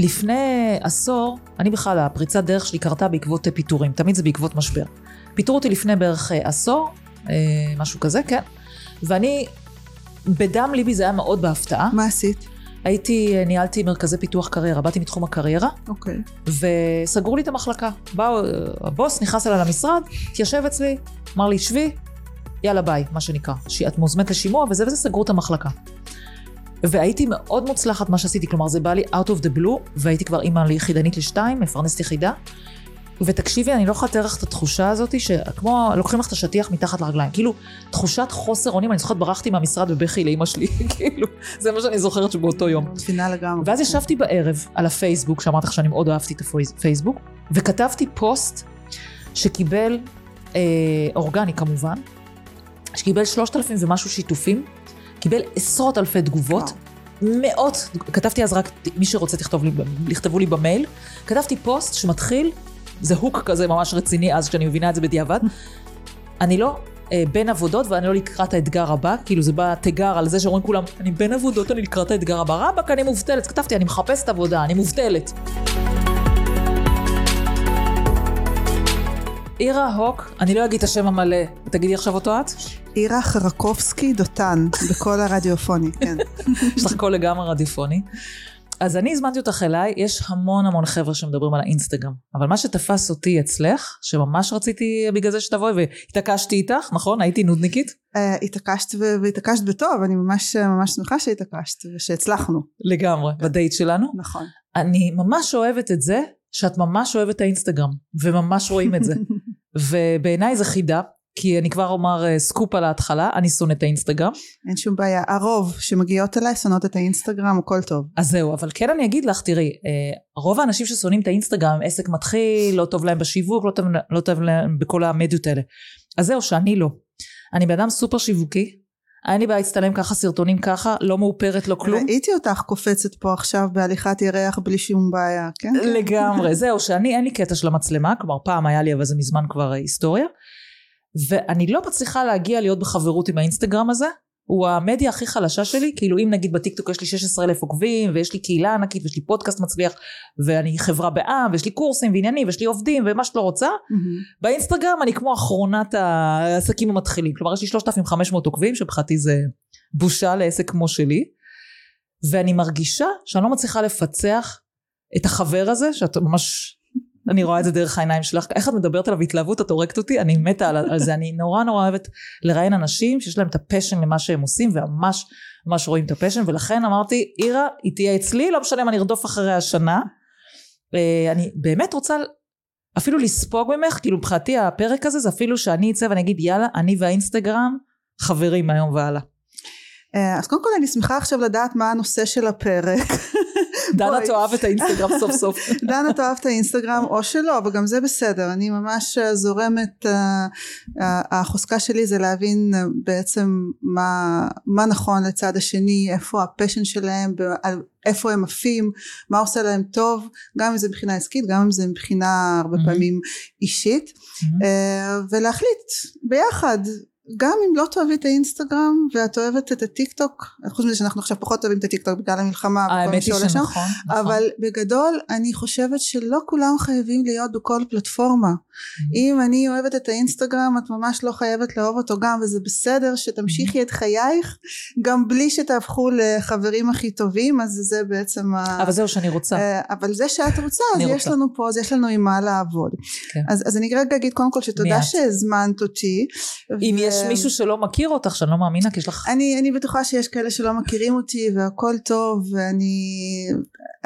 לפני עשור, אני בכלל, הפריצת דרך שלי קרתה בעקבות פיטורים, תמיד זה בעקבות משבר. פיטרו אותי לפני בערך אה, עשור, אה, משהו כזה, כן. ואני, בדם ליבי זה היה מאוד בהפתעה. מה עשית? הייתי, אה, ניהלתי מרכזי פיתוח קריירה, באתי מתחום הקריירה, אוקיי. וסגרו לי את המחלקה. באו, הבוס נכנס אליי למשרד, התיישב אצלי, אמר לי, שבי, יאללה ביי, מה שנקרא. את מוזמנת לשימוע וזה וזה, סגרו את המחלקה. והייתי מאוד מוצלחת מה שעשיתי, כלומר זה בא לי out of the blue, והייתי כבר אימא ליחידנית לשתיים, מפרנסת יחידה. ותקשיבי, אני לא יכולה לתאר לך את התחושה הזאת, שכמו לוקחים לך את השטיח מתחת לרגליים, כאילו תחושת חוסר אונים, אני זוכרת ברחתי מהמשרד בבכי לאימא שלי, כאילו, זה מה שאני זוכרת שבאותו יום. מבינה לגמרי. ואז ישבתי בערב על הפייסבוק, שאמרתי לך שאני מאוד אהבתי את הפייסבוק, וכתבתי פוסט שקיבל, אה, אורגני כמובן, שקיבל שלושת אלפים ומשהו שיתופים, קיבל עשרות אלפי תגובות, מאות, כתבתי אז רק, מי שרוצה תכתוב לי, לכתבו לי במייל, כתבתי פוסט שמתחיל, זה הוק כזה ממש רציני אז, כשאני מבינה את זה בדיעבד. אני לא אה, בין עבודות ואני לא לקראת האתגר הבא, כאילו זה בא תיגר על זה שאומרים כולם, אני בין עבודות, אני לקראת האתגר הבא, רבאק, אני מובטלת. כתבתי, אני מחפשת עבודה, אני מובטלת. אירה הוק, אני לא אגיד את השם המלא, תגידי עכשיו אותו את? אירה חרקובסקי דותן, בקול הרדיופוני, כן. יש לך קול לגמרי רדיופוני. אז אני הזמנתי אותך אליי, יש המון המון חבר'ה שמדברים על האינסטגרם, אבל מה שתפס אותי אצלך, שממש רציתי בגלל זה שתבואי והתעקשתי איתך, נכון? הייתי נודניקית? אה, התעקשת והתעקשת בטוב, אני ממש ממש שמחה שהתעקשת ושהצלחנו. לגמרי, בדייט שלנו. נכון. אני ממש אוהבת את זה, שאת ממש אוהבת את האינסטגרם, וממש רואים את זה. ובעיניי זה חידה, כי אני כבר אומר אה, סקופ על ההתחלה, אני שונאת את האינסטגרם. אין שום בעיה, הרוב שמגיעות אליי שונאות את האינסטגרם, הכל טוב. אז זהו, אבל כן אני אגיד לך, תראי, אה, רוב האנשים ששונאים את האינסטגרם, עסק מתחיל, לא טוב להם בשיווק, לא טוב, לא טוב להם בכל המדיות האלה. אז זהו, שאני לא. אני בן אדם סופר שיווקי, אין לי בעיה להצטלם ככה, סרטונים ככה, לא מאופרת, לא כלום. ראיתי אותך קופצת פה עכשיו בהליכת ירח בלי שום בעיה, כן? לגמרי, זהו, שאני אין לי קטע של המצלמה, כלומר פעם היה לי, אבל זה מזמן כבר היסטוריה. ואני לא מצליחה להגיע להיות בחברות עם האינסטגרם הזה. הוא המדיה הכי חלשה שלי, כאילו אם נגיד בטיקטוק יש לי 16 אלף עוקבים ויש לי קהילה ענקית ויש לי פודקאסט מצליח ואני חברה בעם ויש לי קורסים ועניינים ויש לי עובדים ומה שאת לא רוצה, mm-hmm. באינסטגרם אני כמו אחרונת העסקים המתחילים, כלומר יש לי 3,500 עוקבים שמבחינתי זה בושה לעסק כמו שלי ואני מרגישה שאני לא מצליחה לפצח את החבר הזה שאת ממש אני רואה את זה דרך העיניים שלך, איך את מדברת עליו בהתלהבות, את הורגת אותי, אני מתה על, על זה, אני נורא נורא אוהבת לראיין אנשים שיש להם את ה passion למה שהם עושים, וממש ממש רואים את ה passion, ולכן אמרתי, אירה, היא תהיה אצלי, לא משנה אם אני ארדוף אחריה השנה. אה, אני באמת רוצה אפילו לספוג ממך, כאילו מבחינתי הפרק הזה זה אפילו שאני אצא ואני אגיד יאללה, אני והאינסטגרם חברים מהיום והלאה. אה, אז קודם כל אני שמחה עכשיו לדעת מה הנושא של הפרק. דנה תאהב את האינסטגרם סוף סוף. דנה תאהב את האינסטגרם או שלא, אבל גם זה בסדר. אני ממש אה, זורמת, אה, החוזקה שלי זה להבין בעצם מה, מה נכון לצד השני, איפה ה passion שלהם, איפה הם עפים, מה עושה להם טוב, גם אם זה מבחינה עסקית, גם אם זה מבחינה הרבה פעמים אישית, ולהחליט ביחד גם אם לא תאהבי את האינסטגרם ואת אוהבת את הטיק טוק חוץ מזה שאנחנו עכשיו פחות אוהבים את הטיק טוק בגלל המלחמה האמת היא שנכון, נכון. אבל בגדול אני חושבת שלא כולם חייבים להיות בכל פלטפורמה mm-hmm. אם אני אוהבת את האינסטגרם את ממש לא חייבת לאהוב אותו גם וזה בסדר שתמשיכי mm-hmm. את חייך גם בלי שתהפכו לחברים הכי טובים אז זה בעצם אבל זהו שאני רוצה אה, אבל זה שאת רוצה אז יש. לנו פה אז יש לנו עם מה לעבוד כן. אז, אז אני רגע אגיד קודם כל שתודה שהזמנת אותי אם ו... יש מישהו שלא מכיר אותך שאני לא מאמינה כי יש לך אני, אני בטוחה שיש כאלה שלא מכירים אותי והכל טוב ואני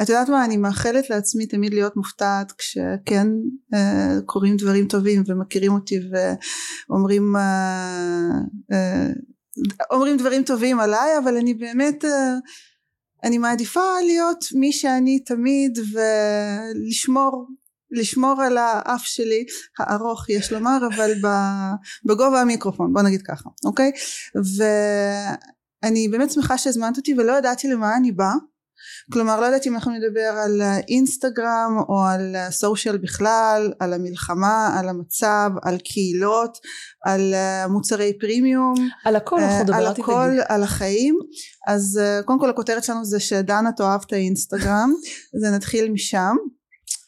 את יודעת מה אני מאחלת לעצמי תמיד להיות מופתעת כשכן אה, קורים דברים טובים ומכירים אותי ואומרים אה, אה, אומרים דברים טובים עליי אבל אני באמת אה, אני מעדיפה להיות מי שאני תמיד ולשמור לשמור על האף שלי הארוך יש לומר אבל בגובה המיקרופון בוא נגיד ככה אוקיי? ואני באמת שמחה שהזמנת אותי ולא ידעתי למה אני באה. כלומר לא ידעתי אם אנחנו נדבר על אינסטגרם או על סושיאל בכלל על המלחמה על המצב על קהילות על מוצרי פרימיום על הכל אנחנו נדבר על הכל על החיים. אז אה, קודם כל הכותרת שלנו זה שדנה תאהב את האינסטגרם, זה נתחיל משם.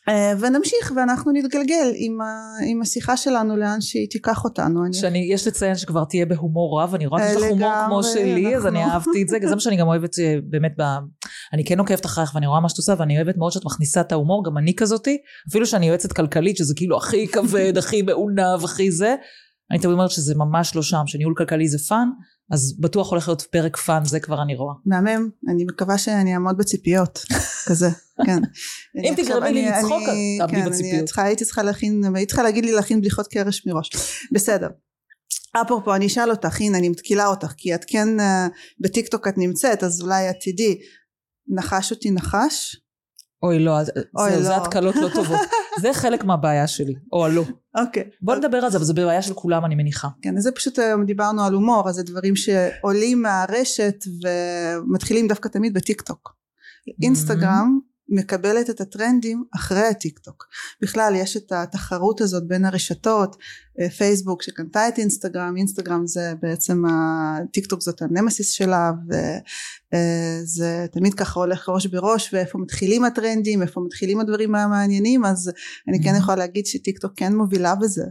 אה, ונמשיך ואנחנו נתגלגל עם, ה, עם השיחה שלנו לאן שהיא תיקח אותנו. אני- שאני, יש לציין שכבר תהיה בהומור רב, אני רואה שיש לך הומור כמו שלי, אז אני אנחנו- אהבתי את זה, זה מה שאני גם אוהבת אה, באמת, ב... אני כן עוקבת אחריך ואני רואה מה שאת עושה, ואני אוהבת מאוד שאת מכניסה את ההומור, גם אני כזאתי, אפילו שאני יועצת כלכלית, שזה כאילו הכי כבד, הכי מעונב, הכי זה, אני תמיד אומרת שזה ממש לא שם, שניהול כלכלי זה fun, אז בטוח הולך להיות פרק fun, זה כבר אני רואה. מהמם, אני מקווה שאני אעמוד בציפיות, כזה, כן. אם תגרמי לי לצחוק, תעמדי כן, בציפיות. צריכה- הייתי צריכה להכין, היית צריכה להגיד לי להכין בדיחות קרש מראש. בסדר. אפרופו אני אשאל אותך הנה אני מתקילה אותך כי את כן אה, בטיקטוק את נמצאת אז אולי את תדעי נחש אותי נחש אוי לא, אז- אוי, זה לא. התקלות לא טובות. זה חלק מהבעיה שלי, או הלא. אוקיי בוא נדבר על זה, אבל זה בעיה של כולם אני מניחה. כן אז זה פשוט היום דיברנו על הומור אז זה דברים שעולים מהרשת ומתחילים דווקא תמיד בטיק טוק אינסטגרם מקבלת את הטרנדים אחרי הטיק טוק בכלל יש את התחרות הזאת בין הרשתות אה, פייסבוק שקנתה את אינסטגרם אינסטגרם זה בעצם הטיק טוק זאת הנמסיס שלה וזה תמיד ככה הולך ראש בראש ואיפה מתחילים הטרנדים איפה מתחילים הדברים המעניינים אז אני כן Mhm. יכולה להגיד שטיק טוק כן מובילה בזה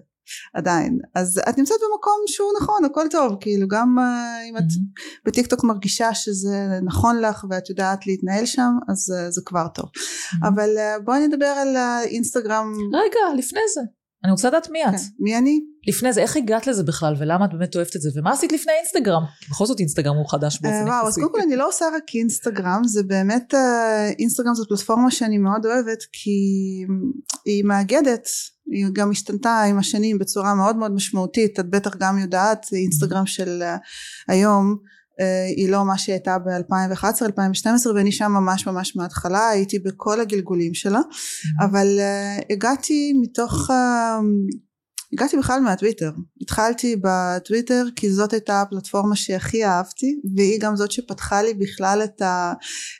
עדיין. אז את נמצאת במקום שהוא נכון הכל טוב. כאילו גם אה, אם את בטיק טוק מרגישה שזה נכון לך ואת יודעת להתנהל שם אז אה, זה כבר טוב. אבל אה, בואי נדבר על האינסטגרם רגע, לפני זה. אני רוצה לדעת מי את. כן. מי אני? לפני זה, איך הגעת לזה בכלל, ולמה את באמת אוהבת את זה, ומה עשית לפני אינסטגרם? בכל זאת אינסטגרם הוא חדש אה, באופן וואו אז יחסי. קודם כל אני לא עושה רק אינסטגרם זה באמת אה, אינסטגרם זאת פלטפורמה שאני מאוד אוהבת כי היא מאגדת היא גם השתנתה עם השנים בצורה מאוד מאוד משמעותית את בטח גם יודעת אינסטגרם של אה, היום אה, היא לא מה שהייתה ב-2011-2012 ואני שם ממש ממש מההתחלה הייתי בכל הגלגולים שלה. אבל uh, הגעתי מתוך uh, הגעתי בכלל מהטוויטר. התחלתי בטוויטר כי זאת הייתה הפלטפורמה שהכי אהבתי והיא גם זאת שפתחה לי בכלל את, ה,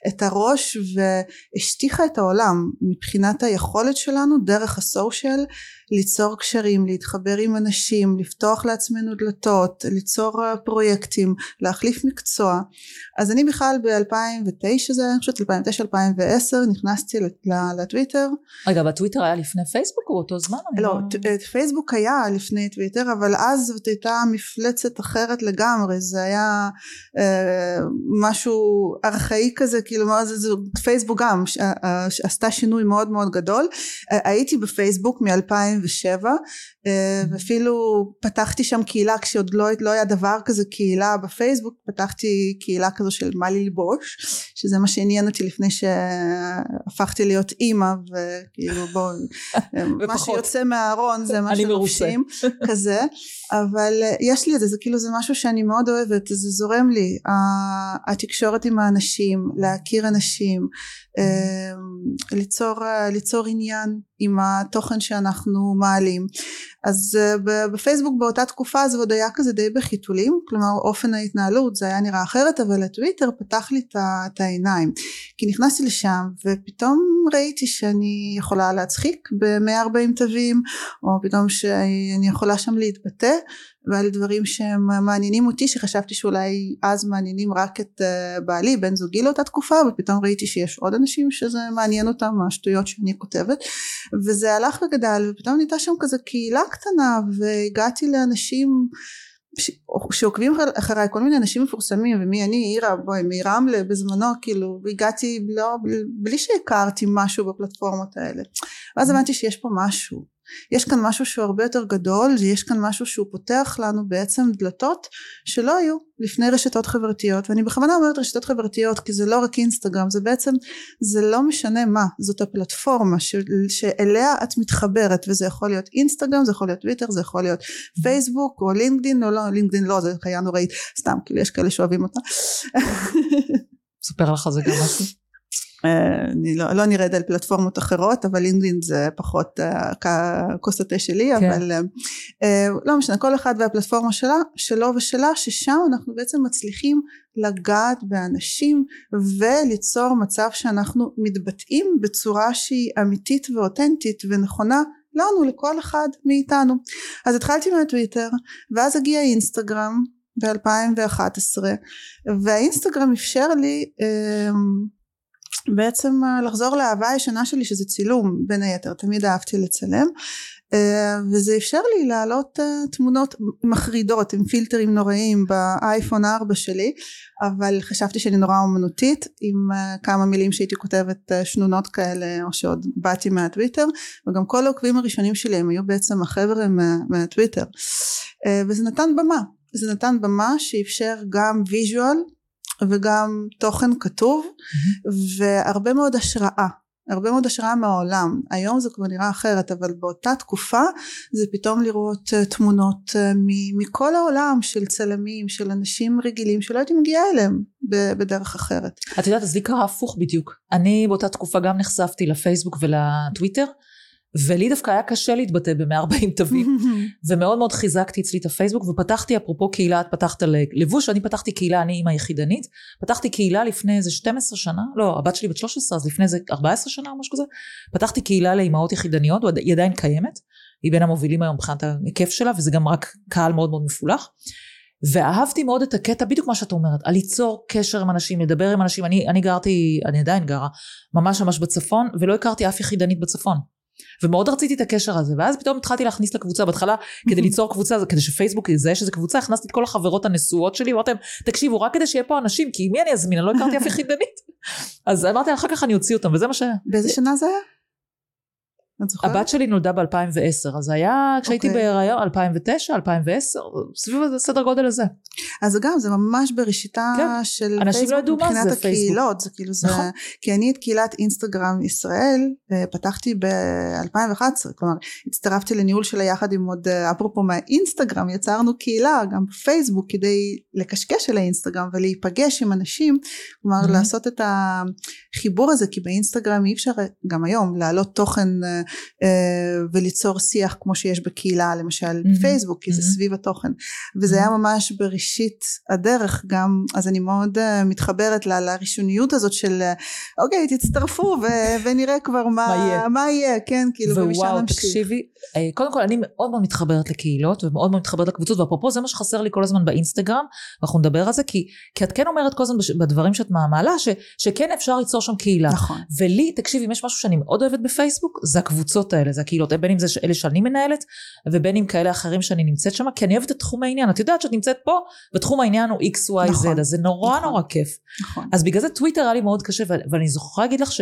את הראש והשטיחה את העולם מבחינת היכולת שלנו דרך הסושיאל ליצור קשרים, להתחבר עם אנשים, לפתוח לעצמנו דלתות, ליצור אה, פרויקטים, להחליף מקצוע. אז אני בכלל ב-2009 זה היה, אני חושבת 2009-2010, נכנסתי לטוויטר. רגע, בטוויטר היה לפני פייסבוק או באותו זמן? לא, לא- אני... אה, פייסבוק היה לפני טוויטר, אבל אז זאת הייתה מפלצת אחרת לגמרי, זה היה אה, משהו ארכאי כזה, כאילו, זה, זה, פייסבוק גם ש, ש, ש, עשתה שינוי מאוד מאוד גדול. הייתי בפייסבוק מ-2000 אה, ואפילו פתחתי שם קהילה כשעוד לא, לא היה דבר כזה קהילה בפייסבוק פתחתי קהילה כזו של מה ללבוש שזה מה שעניין אותי לפני שהפכתי להיות אימא וכאילו בואו אה, מה שיוצא מהארון זה מה שלובשים כזה. אבל אה, יש לי את זה זה כאילו זה משהו שאני מאוד אוהבת זה זורם לי. התקשורת עם האנשים להכיר אנשים ליצור, אה, ליצור עניין עם התוכן שאנחנו מעלים אז אה, בפייסבוק באותה תקופה זה עוד היה כזה די בחיתולים כלומר אופן ההתנהלות זה היה נראה אחרת אבל הטוויטר פתח לי את העיניים. כי נכנסתי לשם ופתאום ראיתי שאני יכולה להצחיק ב-140 תווים או פתאום שאני יכולה שם להתבטא ועל דברים שהם מעניינים אותי שחשבתי שאולי אז מעניינים רק את uh, בעלי בן זוגי לאותה תקופה ופתאום ראיתי שיש עוד אנשים שזה מעניין אותם השטויות שאני כותבת. וזה הלך וגדל ופתאום נהייתה שם כזה קהילה קטנה והגעתי לאנשים ש- שעוקבים אחר- אחריי כל מיני אנשים מפורסמים ומי אני עירה בואי מרמלה בזמנו כאילו הגעתי לא, בלי שהכרתי משהו בפלטפורמות האלה. ואז הבנתי שיש פה משהו יש כאן משהו שהוא הרבה יותר גדול יש כאן משהו שהוא פותח לנו בעצם דלתות שלא היו לפני רשתות חברתיות ואני בכוונה אומרת רשתות חברתיות כי זה לא רק אינסטגרם זה בעצם זה לא משנה מה זאת הפלטפורמה ש, שאליה את מתחברת וזה יכול להיות אינסטגרם זה יכול להיות טוויטר זה יכול להיות פייסבוק או לינקדין או לא לינקדין לא זה חיה נוראית סתם כאילו יש כאלה שאוהבים אותה ספר לך זה גם משהו. אה, אני לא, לא נרד על פלטפורמות אחרות אבל לינקדאין זה פחות אה, כוס התה שלי כן. אבל אה, אה, לא משנה כל אחד והפלטפורמה שלה שלו ושלה ששם אנחנו בעצם מצליחים לגעת באנשים וליצור מצב שאנחנו מתבטאים בצורה שהיא אמיתית ואותנטית ונכונה לנו לכל אחד מאיתנו אז התחלתי מהטוויטר ואז הגיע אינסטגרם ב-2011 והאינסטגרם אפשר לי בעצם לחזור לאהבה הישנה שלי שזה צילום בין היתר תמיד אהבתי לצלם אה, וזה אפשר לי להעלות אה, תמונות מחרידות עם פילטרים נוראים באייפון 4 שלי אבל חשבתי שאני נורא אומנותית עם אה, כמה מילים שהייתי כותבת שנונות כאלה או שעוד באתי מהטוויטר וגם כל העוקבים הראשונים שלי הם היו בעצם החבר'ה מה, מהטוויטר. וזה נתן במה זה נתן במה שאפשר גם ויז'ואל וגם תוכן כתוב mm-hmm. והרבה מאוד השראה הרבה מאוד השראה מהעולם היום זה כבר נראה אחרת אבל באותה תקופה זה פתאום לראות uh, תמונות uh, מכל העולם של צלמים של אנשים רגילים שלא הייתי מגיעה אליהם בדרך אחרת. את יודעת אז לי קרה הפוך בדיוק אני באותה תקופה גם נחשפתי לפייסבוק ולטוויטר ולי דווקא היה קשה להתבטא ב-140 תווים. ומאוד מאוד חיזקתי אצלי את הפייסבוק ופתחתי אפרופו קהילה את פתחת לבוש אני פתחתי קהילה אני אימא יחידנית. פתחתי קהילה לפני איזה 12 שנה לא הבת שלי בת 13 אז לפני איזה 14 שנה או משהו כזה. פתחתי קהילה לאימהות יחידניות היא עדיין קיימת. היא בין המובילים היום מבחינת ההיקף שלה וזה גם רק קהל מאוד מאוד מפולח. ואהבתי מאוד את הקטע בדיוק מה שאת אומרת על ליצור קשר עם אנשים לדבר עם אנשים. אני, אני גרתי אני עדיין גרה ממש ממש בצפון ולא הכרתי אף יחידנית בצפון ומאוד רציתי את הקשר הזה ואז פתאום התחלתי להכניס לקבוצה בהתחלה כדי ליצור קבוצה כדי שפייסבוק יזהה שזה קבוצה הכנסתי את כל החברות הנשואות שלי ואמרתי להם תקשיבו רק כדי שיהיה פה אנשים כי מי אני אזמין אני לא הכרתי אף יחידנית אז אמרתי אחר כך אני אוציא אותם וזה מה שהיה. באיזה שנה זה היה? את זוכרת? הבת שלי נולדה ב-2010 אז היה כשהייתי okay. אוקיי. בהיריון 2009 2010 סביב הסדר גודל הזה. אז גם זה ממש בראשיתה כן. של פייסבוק לא מבחינת זה הקהילות זה כאילו זה נכון. כי אני את קהילת אינסטגרם ישראל אה, פתחתי ב-2011 כלומר הצטרפתי לניהול שלה יחד עם עוד אה, אפרופו מהאינסטגרם יצרנו קהילה גם בפייסבוק כדי לקשקש על האינסטגרם ולהיפגש עם אנשים כלומר mm-hmm. לעשות את החיבור הזה כי באינסטגרם אי אפשר גם היום להעלות תוכן אה, וליצור שיח כמו שיש בקהילה למשל mm-hmm. בפייסבוק כי mm-hmm. זה סביב התוכן וזה mm-hmm. היה ממש בראשית הדרך גם אז אני מאוד uh, מתחברת ל, לראשוניות הזאת של uh, אוקיי תצטרפו ו- ונראה כבר מה, מה, יהיה. מה יהיה כן כאילו ומשם נמשיך. תקשיבי קודם כל אני מאוד מאוד מתחברת לקהילות ומאוד מאוד מתחברת לקבוצות ואפרופו זה מה שחסר לי כל הזמן באינסטגרם ואנחנו נדבר על זה כי, כי את כן אומרת כל הזמן בדברים שאת מעלה ש, שכן אפשר ליצור שם קהילה נכון ולי תקשיבי אם יש משהו שאני מאוד אוהבת בפייסבוק זה הקבוצות האלה זה הקהילות בין אם זה אלה שאני מנהלת ובין אם כאלה אחרים שאני נמצאת שם כי אני אוהבת את תחום העניין. את יודעת שאת נמצאת פה ותחום העניין הוא xyz נכון, אז זה נורא נכון, נורא כיף. נכון. אז בגלל זה טוויטר היה לי מאוד קשה ואני זוכרה להגיד לך ש...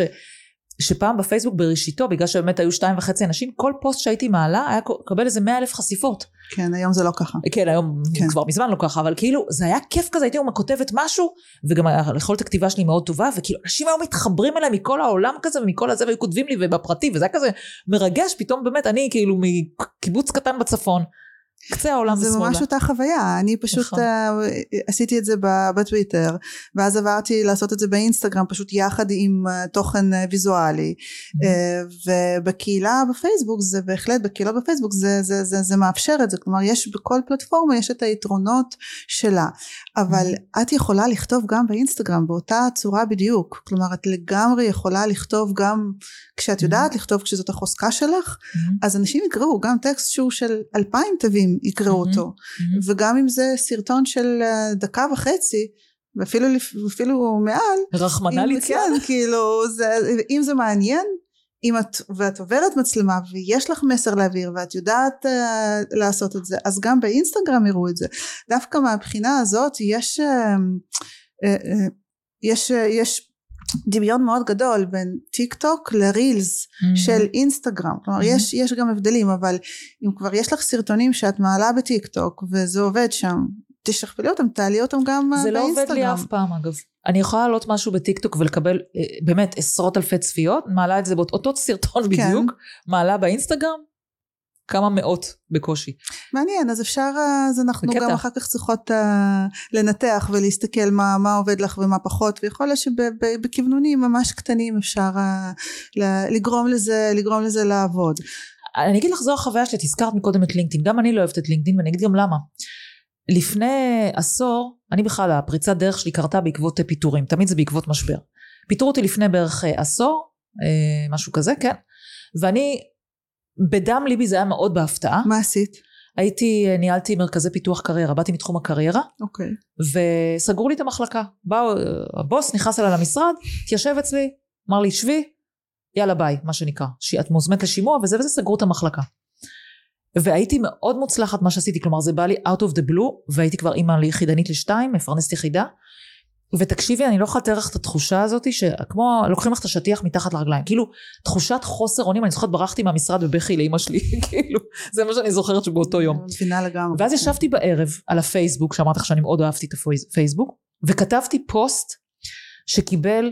שפעם בפייסבוק בראשיתו בגלל שבאמת היו שתיים וחצי אנשים כל פוסט שהייתי מעלה היה קבל איזה מאה אלף חשיפות. כן היום זה לא ככה. כן היום כן. כבר מזמן לא ככה אבל כאילו זה היה כיף כזה הייתי כותבת משהו וגם יכולת הכתיבה שלי מאוד טובה וכאילו אנשים היו מתחברים אליי מכל העולם כזה ומכל הזה והיו כותבים לי ובפרטי וזה היה כזה מרגש פתאום באמת אני כאילו מקיבוץ קטן בצפון קצה העולם זה ממש אותה חוויה אני פשוט uh, עשיתי את זה בטוויטר ואז עברתי לעשות את זה באינסטגרם פשוט יחד עם uh, תוכן uh, ויזואלי mm-hmm. uh, ובקהילה בפייסבוק זה בהחלט בקהילה בפייסבוק זה, זה, זה, זה מאפשר את זה כלומר יש בכל פלטפורמה יש את היתרונות שלה אבל mm-hmm. את יכולה לכתוב גם באינסטגרם באותה צורה בדיוק כלומר את לגמרי יכולה לכתוב גם כשאת יודעת mm-hmm. לכתוב כשזאת החוזקה שלך mm-hmm. אז אנשים יקראו גם טקסט שהוא של אלפיים תווים יקראו mm-hmm. אותו mm-hmm. וגם אם זה סרטון של אה, דקה וחצי ואפילו אפילו מעל רחמנא ליצלן כן כאילו זה, אם זה מעניין אם את ואת עוברת מצלמה ויש לך מסר להעביר ואת יודעת אה, לעשות את זה אז גם באינסטגרם יראו את זה דווקא מהבחינה הזאת יש אה, אה, אה, יש אה, יש דמיון מאוד גדול בין טיק טוק ל Reels mm-hmm. של אינסטגרם כלומר mm-hmm. יש, יש גם הבדלים אבל אם כבר יש לך סרטונים שאת מעלה בטיק טוק וזה עובד שם תשכפלי אותם תעלי אותם גם זה באינסטגרם. זה לא עובד לי אף פעם אגב אני יכולה לעלות משהו בטיק טוק ולקבל אה, באמת עשרות אלפי צפיות מעלה את זה באותו סרטון כן. בדיוק מעלה באינסטגרם כמה מאות בקושי. מעניין אז אפשר אז אנחנו בקטע. גם אחר כך צריכות uh, לנתח ולהסתכל מה, מה עובד לך ומה פחות ויכול להיות שבכוונונים ממש קטנים אפשר uh, לגרום לזה לגרום לזה לעבוד. אני אגיד לך זו החוויה שלי את הזכרת מקודם את לינקדאין גם אני לא אוהבת את לינקדאין ואני אגיד גם למה. לפני עשור אני בכלל הפריצת דרך שלי קרתה בעקבות פיטורים תמיד זה בעקבות משבר. פיטרו אותי לפני בערך עשור משהו כזה כן ואני בדם ליבי זה היה מאוד בהפתעה. מה עשית? הייתי, ניהלתי מרכזי פיתוח קריירה, באתי מתחום הקריירה, אוקיי. וסגרו לי את המחלקה. באו, הבוס נכנס אליי למשרד, התיישב אצלי, אמר לי, שבי, יאללה ביי, מה שנקרא. את מוזמנת לשימוע וזה וזה, סגרו את המחלקה. והייתי מאוד מוצלחת מה שעשיתי, כלומר זה בא לי out of the blue, והייתי כבר אימא ליחידנית לשתיים, מפרנסת יחידה. ותקשיבי, אני לא יכולה לתאר לך את התחושה הזאת, שכמו לוקחים לך את השטיח מתחת לרגליים, כאילו תחושת חוסר אונים, אני זוכרת ברחתי מהמשרד בבכי לאימא שלי, כאילו, זה מה שאני זוכרת שבאותו יום. מבינה לגמרי. ואז ישבתי בערב על הפייסבוק, שאמרתי לך שאני מאוד אהבתי את הפייסבוק, וכתבתי פוסט שקיבל,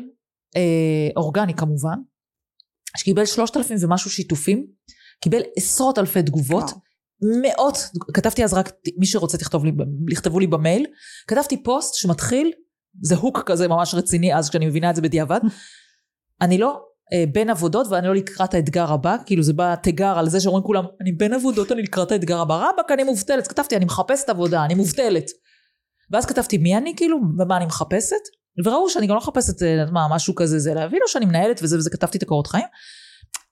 אה, אורגני כמובן, שקיבל שלושת אלפים ומשהו שיתופים, קיבל עשרות אלפי תגובות. מאות, כתבתי אז רק מי שרוצה תכתוב לי, לכתבו לי במייל, כתבתי פוסט שמתחיל, זה הוק כזה ממש רציני אז כשאני מבינה את זה בדיעבד, אני לא אה, בין עבודות ואני לא לקראת האתגר הבא, כאילו זה בא תיגר על זה שאומרים כולם, אני בין עבודות, אני לקראת האתגר הבא, רבאק אני מובטלת, כתבתי אני מחפשת עבודה, אני מובטלת. ואז כתבתי מי אני כאילו, ומה אני מחפשת, וראו שאני גם לא מחפשת, אה, מה, משהו כזה, זה להביא לו שאני מנהלת וזה וזה, כתבתי את הקורות חיים.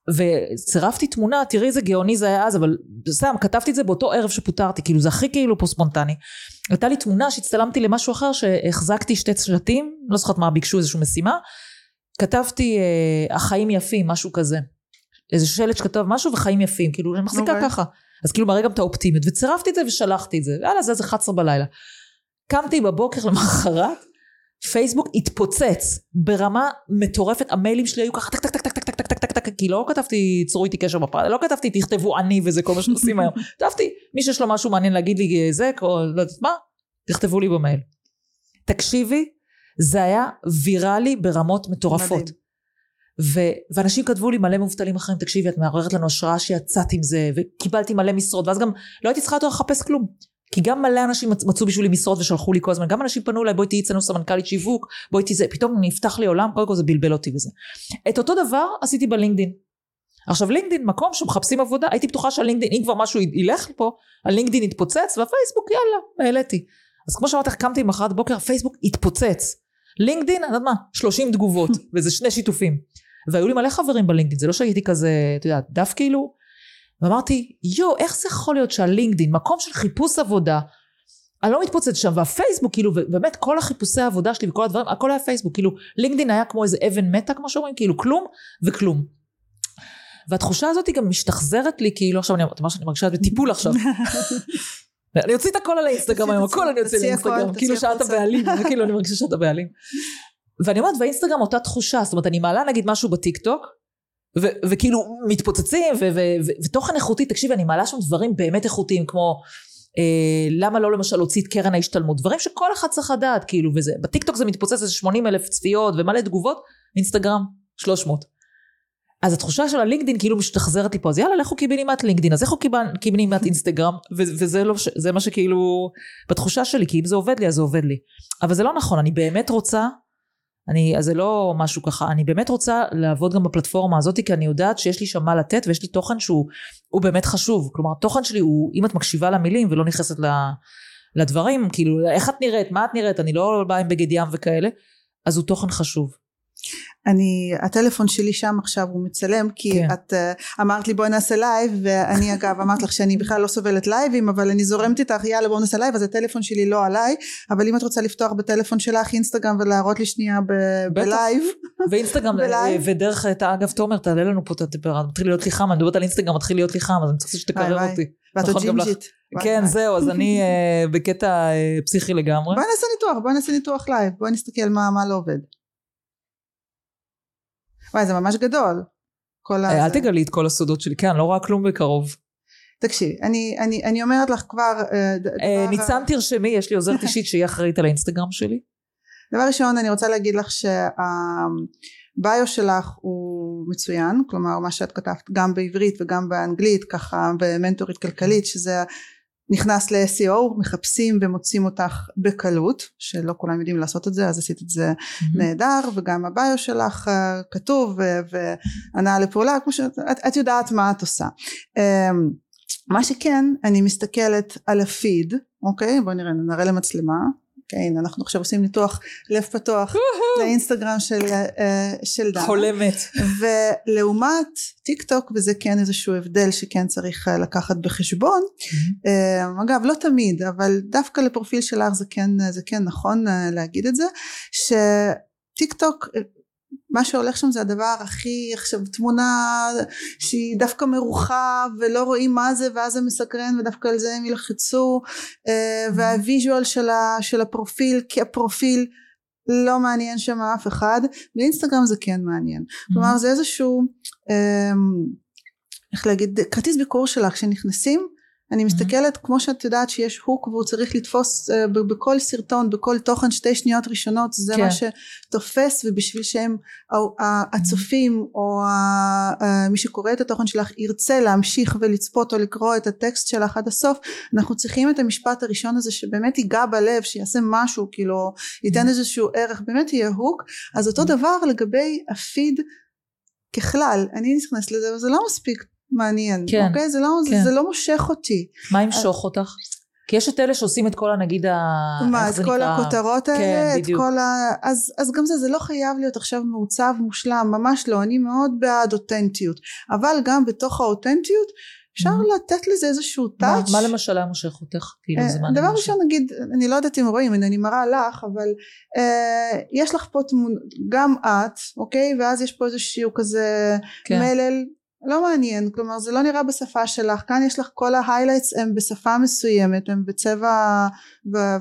וצירפתי תמונה, תראי איזה גאוני זה היה אז, אבל סתם, כתבתי את זה באותו ערב שפוטרתי, כאילו זה הכי כאילו פה ספונטני. הייתה לי תמונה שהצטלמתי למשהו אחר, שהחזקתי שתי שלטים, לא זוכרת מה, ביקשו איזושהי משימה, כתבתי אה, החיים יפים, משהו כזה. איזה שלט שכתב משהו וחיים יפים, כאילו אני מחזיקה אוקיי. ככה. אז כאילו מראה גם את האופטימיות, וצירפתי את זה ושלחתי את זה, יאללה זה איזה 11 בלילה. קמתי בבוקר למחרת, פייסבוק התפוצץ ברמה מטורפת, המיילים שלי היו ככה טק טק טק טק טק טק טק טק טק, כי לא כתבתי צרו איתי קשר בפרט, לא כתבתי תכתבו אני וזה כל מה שעושים היום, כתבתי מי שיש לו משהו מעניין להגיד לי אה, זה, או לא יודעת מה, תכתבו לי במייל. תקשיבי, זה היה ויראלי ברמות מטורפות. מדהים. ו- ואנשים כתבו לי מלא מובטלים אחרים, תקשיבי, את מעוררת לנו השראה שיצאת עם זה, וקיבלתי מלא משרות, ואז גם לא הייתי צריכה יותר לחפש כלום. כי גם מלא אנשים מצ- מצאו בשבילי משרות ושלחו לי כל הזמן, גם אנשים פנו אליי, בואי תהיי אצלנו סמנכ"לית שיווק, בואי תהיי זה, פתאום נפתח לי עולם, קודם כל זה בלבל אותי וזה. את אותו דבר עשיתי בלינקדין. עכשיו לינקדין, מקום שמחפשים עבודה, הייתי בטוחה שהלינקדין, אם כבר משהו ילך פה, הלינקדין יתפוצץ, והפייסבוק יאללה, העליתי. אז כמו שאמרתי לך, קמתי מחרת בוקר, פייסבוק התפוצץ. לינקדין, אני יודעת מה, 30 תגובות, וזה שני שיתופים. והיו לי מלא חברים בלינקדין, זה לא שהייתי כזה, את יודעת, דף כאילו. ואמרתי, יואו, איך זה יכול להיות שהלינקדין, מקום של חיפוש עבודה, אני לא מתפוצץ שם, והפייסבוק, כאילו, ובאמת כל החיפושי העבודה שלי וכל הדברים, הכל היה פייסבוק, כאילו, לינקדין היה כמו איזה אבן מתה, כמו שאומרים, כאילו, כלום וכלום. והתחושה הזאת היא גם משתחזרת לי, כאילו, עכשיו אני, אתה אומר שאני מרגישה בטיפול עכשיו. אני אוציא את הכל על האינסטגרם היום, הכל אני אוציא לאינסטגרם, כאילו שאת. הבעלים, כאילו אני מרגישה שאת הבעלים. ואני אומרת, והאינסטגרם אותה תחושה, זאת אומרת, אני מעלה נגיד משהו בטיק טוק, וכאילו מתפוצצים, ותוכן איכותי, תקשיבי, אני מעלה שם דברים באמת איכותיים, כמו אה, למה לא למשל להוציא את קרן ההשתלמות, דברים שכל אחד צריך לדעת, כאילו, וזה, בטיק טוק זה מתפוצץ איזה 80 אלף צפיות ומלא תגובות, אינסטגרם 300. אז התחושה של הלינקדין כאילו משתחזרת לי פה, אז יאללה, לכו קיבינימט לינקדין, אז לכו קיבינימט אינסטגרם, וזה לא, זה מה שכאילו, בתחושה שלי, כי אם זה עובד לי, אז זה עובד לי. אבל זה לא נכון, אני באמת רוצה, אני, אז זה לא משהו ככה, אני באמת רוצה לעבוד גם בפלטפורמה הזאת, כי אני יודעת שיש לי שם מה לתת, ויש לי תוכן שהוא הוא באמת חשוב. כלומר, התוכן שלי הוא, אם את מקשיבה למילים ולא נכנסת לדברים, כאילו, איך את נראית, מה את נראית, אני לא באה עם בגד ים וכאלה, אז הוא תוכן חשוב. אני, הטלפון שלי שם עכשיו הוא מצלם כי כן. את אה, אמרת לי בואי נעשה לייב ואני אגב אמרת לך שאני בכלל לא סובלת לייבים אבל אני זורמת איתך יאללה בואו נעשה לייב אז הטלפון שלי לא עליי אבל אם את רוצה לפתוח בטלפון שלך אינסטגרם ולהראות לי שנייה ב-. בלייב ואינסטגרם, בלייב. ודרך, אתה, אגב, תומר, תעלה לנו פה את הטמפרט, מתחיל להיות לי חם, אני מדברת על אינסטגרם, מתחיל להיות לי חם, אז אני צריכה שתקרר. אותי. ואת עוד נכון. ג'ינג'ית כן. זהו, אז אני אה, בקטע אה, פסיכי לגמרי. בואי נעשה ניתוח בואי נעשה ניתוח לייב בואי נסתכל מה, מה לא עובד וואי זה ממש גדול כל אה, אל הזה. תגלי את כל הסודות שלי, כן, אני לא רואה כלום בקרוב. תקשיבי אני, אני, אני אומרת לך כבר אה, אה, דבר- ניצן תרשמי, יש לי עוזרת אישית שהיא אחראית על האינסטגרם שלי. דבר ראשון אני רוצה להגיד לך שהביו שלך הוא מצוין כלומר מה שאת כתבת גם בעברית וגם באנגלית ככה במנטורית כלכלית שזה נכנס ל-SEO מחפשים ומוצאים אותך בקלות שלא כולם יודעים לעשות את זה אז עשית את זה נהדר וגם הביו שלך אה, כתוב והנעה לפעולה כמו שאת את, את יודעת מה את עושה. אמ, מה שכן אני מסתכלת על הפיד אוקיי? בואי נראה נראה למצלמה כן אנחנו עכשיו עושים ניתוח לב פתוח לאינסטגרם של, אה, של דנה. חולמת. ולעומת טיק טוק וזה כן איזשהו הבדל שכן צריך אה, לקחת בחשבון אה, אגב לא תמיד אבל דווקא לפרופיל שלך זה כן, זה כן נכון להגיד את זה שטיק טוק מה שהולך שם זה הדבר הכי עכשיו תמונה שהיא דווקא מרוחה ולא רואים מה זה ואז זה מסקרן ודווקא על זה הם ילחצו והוויז'ואל של, של הפרופיל כפרופיל לא מעניין שם אף אחד באינסטגרם זה כן מעניין. כלומר זה איזשהו איך להגיד כרטיס ביקור שלך כשנכנסים אני מסתכלת כמו שאת יודעת שיש הוק והוא צריך לתפוס uh, בכל סרטון בכל תוכן שתי שניות ראשונות זה כן. מה שתופס ובשביל שהם הצופים או מי שקורא את התוכן שלך ירצה להמשיך ולצפות או לקרוא את הטקסט שלך עד הסוף אנחנו צריכים את המשפט הראשון הזה שבאמת ייגע בלב שיעשה משהו כאילו ייתן איזשהו ערך באמת יהיה הוק אז אותו דבר לגבי הפיד ככלל. אני נכנסת לזה וזה לא מספיק מעניין, כן, אוקיי? זה לא, כן. זה, זה לא מושך אותי. מה ימשוך אותך? כי יש את אלה שעושים את כל הנגיד ה... מה, את כל נקרא? הכותרות האלה? כן, את בדיוק. כל ה... אז, אז גם זה, זה לא חייב להיות עכשיו מעוצב מושלם, ממש לא, אני מאוד בעד אותנטיות. אבל גם בתוך האותנטיות, אפשר mm-hmm. לתת לזה איזשהו טאץ'. מה, מה למשל היה מושך אותך? כאילו, זה מה דבר ראשון נגיד, אני לא יודעת אם רואים, אני מראה לך, אבל אה, יש לך פה תמונה, גם את, אוקיי? ואז יש פה איזשהו כזה כן. מלל לא מעניין כלומר זה לא נראה בשפה שלך. כאן יש לך כל ההיילייטס הם בשפה מסוימת הם בצבע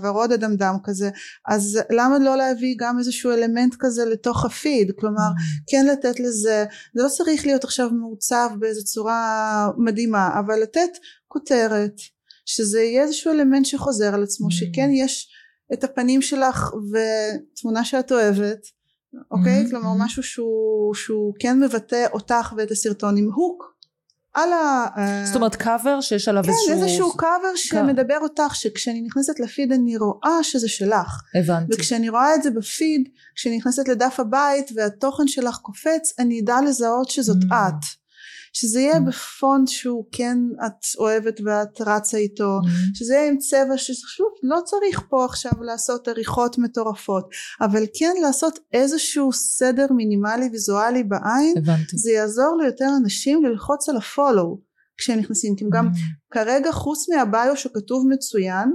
ורוד אדמדם כזה. אז למה לא להביא גם איזשהו אלמנט כזה לתוך הפיד? כלומר כן לתת לזה זה לא צריך להיות עכשיו מעוצב באיזה צורה מדהימה אבל לתת כותרת שזה יהיה איזשהו אלמנט שחוזר על עצמו שכן יש את הפנים שלך ותמונה שאת אוהבת אוקיי? Mm-hmm. כלומר משהו שהוא, שהוא כן מבטא אותך ואת הסרטון עם הוק על ה... אה, זאת אומרת קאבר שיש עליו כן, איזשהו... כן איזשהו קאבר שמדבר אותך שכשאני נכנסת לפיד אני רואה שזה שלך. הבנתי. וכשאני רואה את זה בפיד כשאני נכנסת לדף הבית והתוכן שלך קופץ אני אדע לזהות שזאת mm-hmm. את. שזה יהיה mm. בפונט שהוא כן את אוהבת ואת רצה איתו mm. שזה יהיה עם צבע ששוב לא צריך פה עכשיו לעשות עריכות מטורפות אבל כן לעשות איזשהו סדר מינימלי ויזואלי בעין הבנתי. זה יעזור ליותר אנשים ללחוץ על הפולו כשהם נכנסים כי גם mm. כרגע חוץ מהביו שכתוב מצוין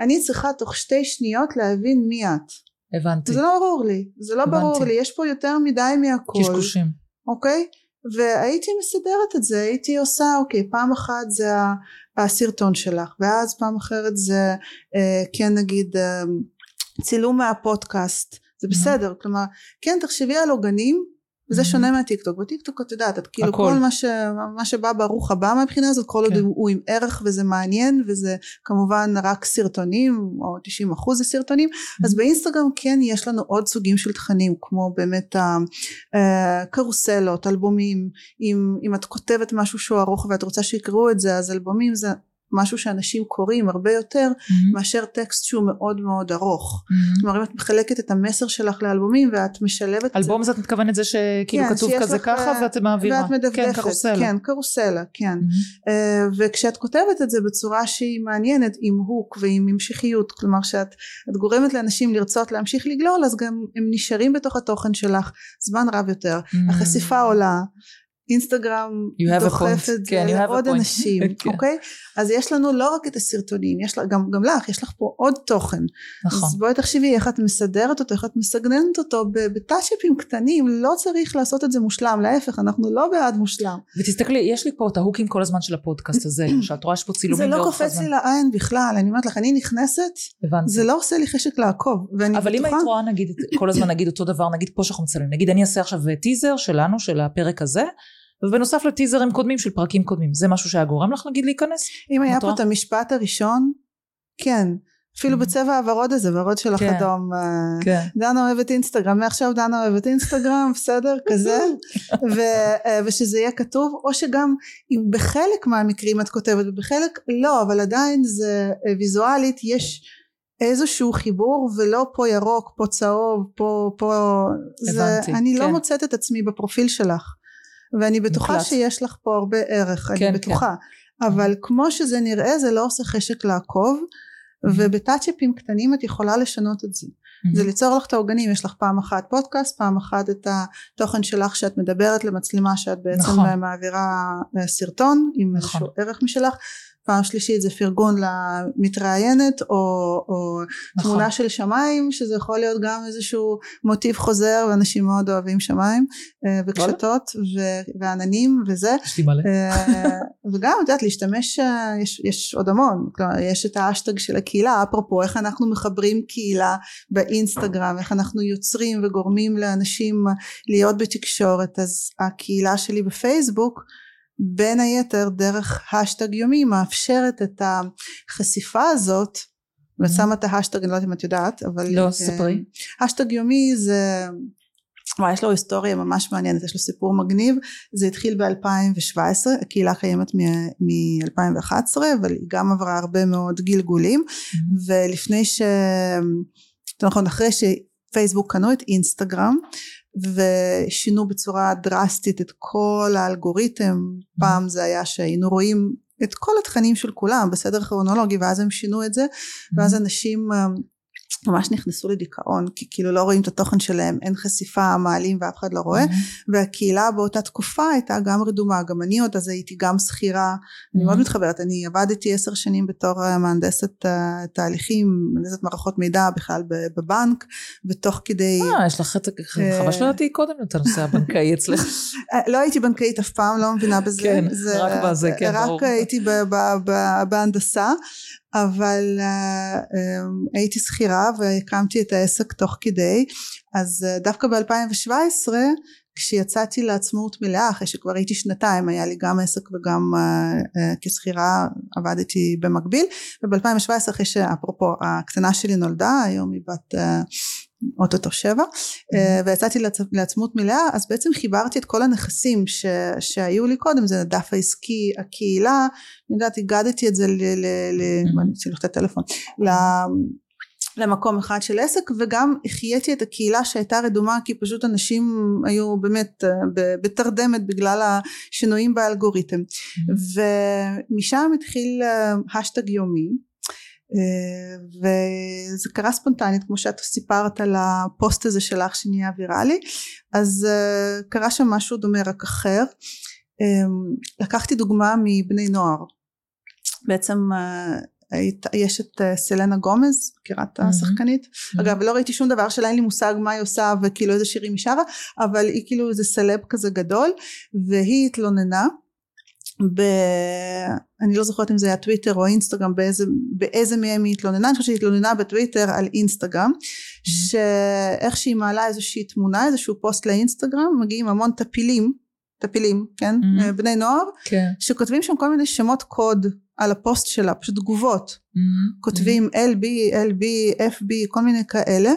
אני צריכה תוך שתי שניות להבין מי את הבנתי זה לא ברור לי זה לא הבנתי. ברור לי יש פה יותר מדי מהכל קשקושים אוקיי והייתי מסדרת את זה הייתי עושה אוקיי פעם אחת זה הסרטון שלך ואז פעם אחרת זה אה, כן נגיד אה, צילום מהפודקאסט זה בסדר כלומר כן תחשבי על עוגנים וזה שונה מהטיק טוק בטיק טוק את יודעת את כאילו הכל. כל מה, ש, מה שבא ברוך הבא מהבחינה הזאת כל כן. עוד הוא עם ערך וזה מעניין וזה כמובן רק סרטונים או 90 אחוז זה סרטונים אז באינסטגרם כן יש לנו עוד סוגים של תכנים כמו באמת הקרוסלות אלבומים אם, אם את כותבת משהו שהוא ארוך ואת רוצה שיקראו את זה אז אלבומים זה משהו שאנשים קוראים הרבה יותר mm-hmm. מאשר טקסט שהוא מאוד מאוד ארוך. Mm-hmm. כלומר אם את מחלקת את המסר שלך לאלבומים ואת משלבת אלבום זה את מתכוונת זה שכאילו כן, כתוב כזה ככה אה, ואת מעבירה. ואת מדפדפת. כן, קרוסלה. כן, קרוסלה, כן. Mm-hmm. Uh, וכשאת כותבת את זה בצורה שהיא מעניינת עם הוק ועם המשכיות, כלומר שאת גורמת לאנשים לרצות להמשיך לגלול אז גם הם נשארים בתוך התוכן שלך זמן רב יותר. Mm-hmm. החשיפה עולה. אינסטגרם דוחף את זה כן, לעוד אנשים, כן. אוקיי? אז יש לנו לא רק את הסרטונים, יש לה, גם, גם לך, יש לך פה עוד תוכן. נכון. אז בואי תחשבי איך את מסדרת אותו, איך את מסגננת אותו בטאצ'יפים קטנים, לא צריך לעשות את זה מושלם, להפך, אנחנו לא בעד מושלם. ותסתכלי, יש לי פה את ההוקים כל הזמן של הפודקאסט הזה, שאת רואה שפה צילומים זה לא קופץ לי לעין בכלל, אני אומרת לך, אני נכנסת, הבנתי. זה לא עושה לי חשק לעקוב, אבל. אם היית רואה נגיד, כל הזמן נגיד אותו דבר, נגיד פה שאנחנו מצלמים, נגיד אני אעשה עכשיו טיזר שלנו, של הפרק הזה, ובנוסף לטיזרים קודמים של פרקים קודמים זה משהו שהיה גורם לך נגיד להיכנס? אם היה פה את המשפט הראשון כן אפילו mm-hmm. בצבע הוורוד הזה ורוד של כן. אדום אה, כן. דנה אוהבת אינסטגרם מעכשיו דנה אוהבת אינסטגרם בסדר כזה ו, אה, ושזה יהיה כתוב או שגם אם בחלק מהמקרים את כותבת ובחלק לא אבל עדיין זה אה, ויזואלית יש איזשהו חיבור ולא פה ירוק פה צהוב פה פה הבנתי, זה, אני לא כן. לא מוצאת את עצמי בפרופיל שלך ואני בטוחה מקלט. שיש לך פה הרבה ערך, כן, אני בטוחה. כן. אבל כמו שזה נראה זה לא עושה חשק לעקוב ובטאצ'אפים קטנים את יכולה לשנות את זה זה ליצור לך את העוגנים יש לך פעם אחת פודקאסט פעם אחת את התוכן שלך שאת מדברת למצלמה שאת בעצם נכון. מעבירה אה, סרטון עם נכון. איזשהו ערך משלך פעם שלישית זה פרגון למתראיינת או, או נכון. תמונה של שמיים שזה יכול להיות גם איזשהו מוטיב חוזר ואנשים מאוד אוהבים שמיים אה, וקשתות ו- ועננים וזה יש לי מלא. אה, וגם את יודעת להשתמש אה, יש, יש עוד המון כלומר, יש את האשטג של הקהילה אפרופו איך אנחנו מחברים קהילה באינסטגרם איך אנחנו יוצרים וגורמים לאנשים להיות בתקשורת אז הקהילה שלי בפייסבוק בין היתר דרך השטג יומי מאפשרת את החשיפה הזאת ושמה את ההשטג אני לא יודעת אם את יודעת אבל לא, אה, ספרי. השטג יומי זה וואי, יש לו היסטוריה ממש מעניינת, יש לו סיפור מגניב, זה התחיל ב-2017, הקהילה קיימת מ-2011, אבל היא גם עברה הרבה מאוד גלגולים, ולפני ש... יותר נכון, אחרי שפייסבוק קנו את אינסטגרם, ושינו בצורה דרסטית את כל האלגוריתם, פעם זה היה שהיינו רואים את כל התכנים של כולם בסדר כרונולוגי, ואז הם שינו את זה, ואז אנשים אה, ממש נכנסו לדיכאון כי כאילו לא רואים את התוכן שלהם אין חשיפה מעלים ואף אחד לא רואה. והקהילה באותה תקופה הייתה גם רדומה גם אני עוד אז הייתי גם שכירה. אני מאוד מתחברת אני עבדתי עשר שנים בתור אה, מהנדסת אה, תהליכים מהנדסת מערכות מידע בכלל בבנק ותוך כדי אה, יש לך אה, חבל שלא ידעתי קודם את הנושא הבנקאי אצלך. לא הייתי בנקאית אף פעם לא מבינה בזה. כן, זה, רק בזה, כן, רק ברור. הייתי בהנדסה אבל uh, um, הייתי שכירה והקמתי את העסק תוך כדי אז uh, דווקא ב-2017 כשיצאתי לעצמאות מלאה אחרי שכבר הייתי שנתיים היה לי גם עסק וגם uh, uh, כשכירה עבדתי במקביל וב-2017 אחרי שאפרופו הקטנה שלי נולדה היום היא בת uh, אוטוטו שבע אה, ויצאתי לעצ- לעצמות מלאה אז בעצם חיברתי את כל הנכסים ש, שהיו לי קודם זה הדף העסקי הקהילה אני יודעת הגדתי את זה ל... ל, ל. אני צריך לתת טלפון ל, למקום אחד של עסק וגם החייתי את הקהילה שהייתה רדומה כי פשוט אנשים היו באמת אה, בתרדמת בגלל השינויים באלגוריתם. ומשם התחיל אה, השטג יומי וזה קרה ספונטנית כמו שאת סיפרת על הפוסט הזה שלך שנהיה ויראלי. אז אה, קרה שם משהו דומה רק אחר. אה, לקחתי דוגמה מבני נוער. בעצם אה, יש את אה, סלנה גומז מכירה את. השחקנית? אגב לא ראיתי שום דבר שלה אין לי מושג מה היא עושה וכאילו איזה שירים היא שרה אבל היא כאילו איזה סלב כזה גדול והיא התלוננה ב... אני לא זוכרת אם זה היה טוויטר או אינסטגרם באיזה, באיזה מהם היא התלוננה אני חושבת שהיא התלוננה בטוויטר על אינסטגרם שאיך שהיא מעלה איזושהי תמונה איזשהו פוסט לאינסטגרם מגיעים המון טפילים טפילים כן? Mhm. בני נוער כן. שכותבים שם כל מיני שמות קוד על הפוסט שלה פשוט תגובות. כותבים LB, LB, FB, כל מיני כאלה.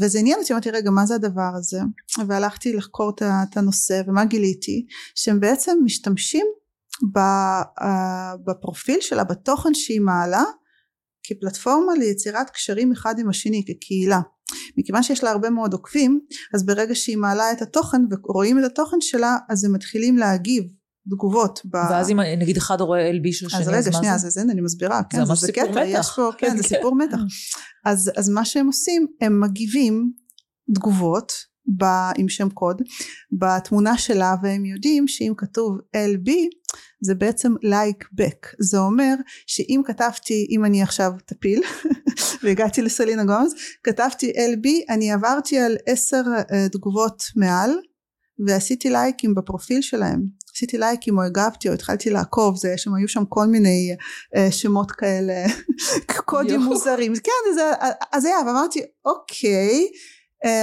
וזה עניין אותי, אמרתי רגע מה זה הדבר הזה? והלכתי לחקור את הנושא ומה גיליתי? שהם בעצם משתמשים אה, בפרופיל שלה, בתוכן שהיא מעלה כפלטפורמה ליצירת קשרים אחד עם השני כקהילה מכיוון שיש לה הרבה מאוד עוקבים אז ברגע שהיא מעלה את התוכן ורואים את התוכן שלה אז הם מתחילים להגיב תגובות ב... ואז אם נגיד אחד רואה אלבי של שני, אז רגע שנייה אז הנה אני מסבירה כן ממש זה סיפור קטע מתח. פה כן כן, זה כן. סיפור מתח אז, אז מה שהם עושים הם מגיבים תגובות ב, עם שם קוד בתמונה שלה והם יודעים שאם כתוב LB זה בעצם like back. זה אומר שאם כתבתי אם אני עכשיו טפיל והגעתי לסלינה גומז כתבתי LB אני עברתי על עשר אה, תגובות מעל ועשיתי לייקים בפרופיל שלהם. עשיתי לייקים או הגבתי או התחלתי לעקוב זה שם היו שם כל מיני אה, שמות כאלה קודים. מוזרים. כן זה אז היה ואמרתי אוקיי אה,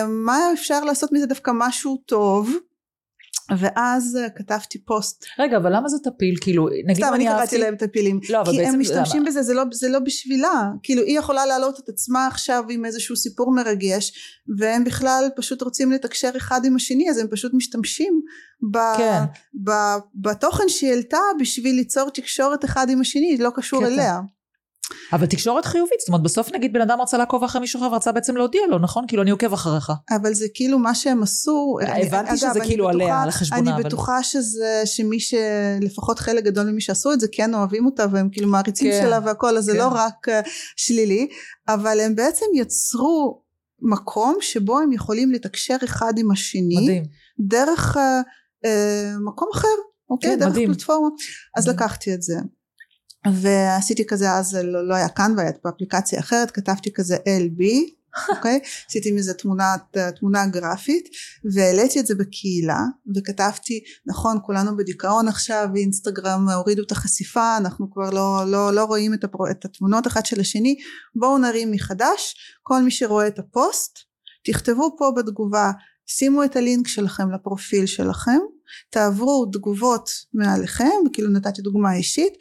מה אפשר לעשות מזה דווקא משהו טוב ואז אה, כתבתי פוסט רגע, אבל למה זה טפיל? כאילו, נגיד סתם אני אני קראתי. להם טפילים לא, אבל כי בעצם הם משתמשים? בזה זה לא, זה לא בשבילה כאילו היא יכולה להעלות את עצמה עכשיו עם איזשהו סיפור מרגש והם בכלל פשוט רוצים לתקשר אחד עם השני אז הם פשוט משתמשים ב, כן. ב, בתוכן שהיא העלתה בשביל ליצור תקשורת אחד עם השני לא קשור. אליה אבל תקשורת חיובית, זאת אומרת בסוף נגיד בן אדם רצה לעקוב אחרי מישהו אחר ורצה בעצם להודיע לו, נכון? כאילו אני עוקב אחריך. אבל זה כאילו מה שהם עשו, אני- הבנתי שזה כאילו עליה, על חשבונה, אני בטוחה שזה, שמי שלפחות חלק גדול ממי שעשו את זה כן אוהבים אותה והם כאילו מעריצים כן, שלה והכל, אז זה כן. לא רק אה, שלילי, אבל הם בעצם יצרו מקום שבו הם יכולים לתקשר אחד עם השני, מדהים. דרך אה, אה, מקום אחר, אוקיי? כן, דרך. פלטפורמה. אז לקחתי את זה. ועשיתי כזה אז לא, לא היה כאן והיה באפליקציה אחרת כתבתי כזה LB אוקיי? עשיתי מזה תמונת תמונה גרפית והעליתי את זה בקהילה וכתבתי נכון כולנו בדיכאון עכשיו ואינסטגרם הורידו את החשיפה אנחנו כבר לא, לא, לא רואים את, הפרו, את התמונות אחד של השני בואו נרים מחדש כל מי שרואה את הפוסט תכתבו פה בתגובה שימו את הלינק שלכם לפרופיל שלכם תעברו תגובות מעליכם כאילו נתתי דוגמה אישית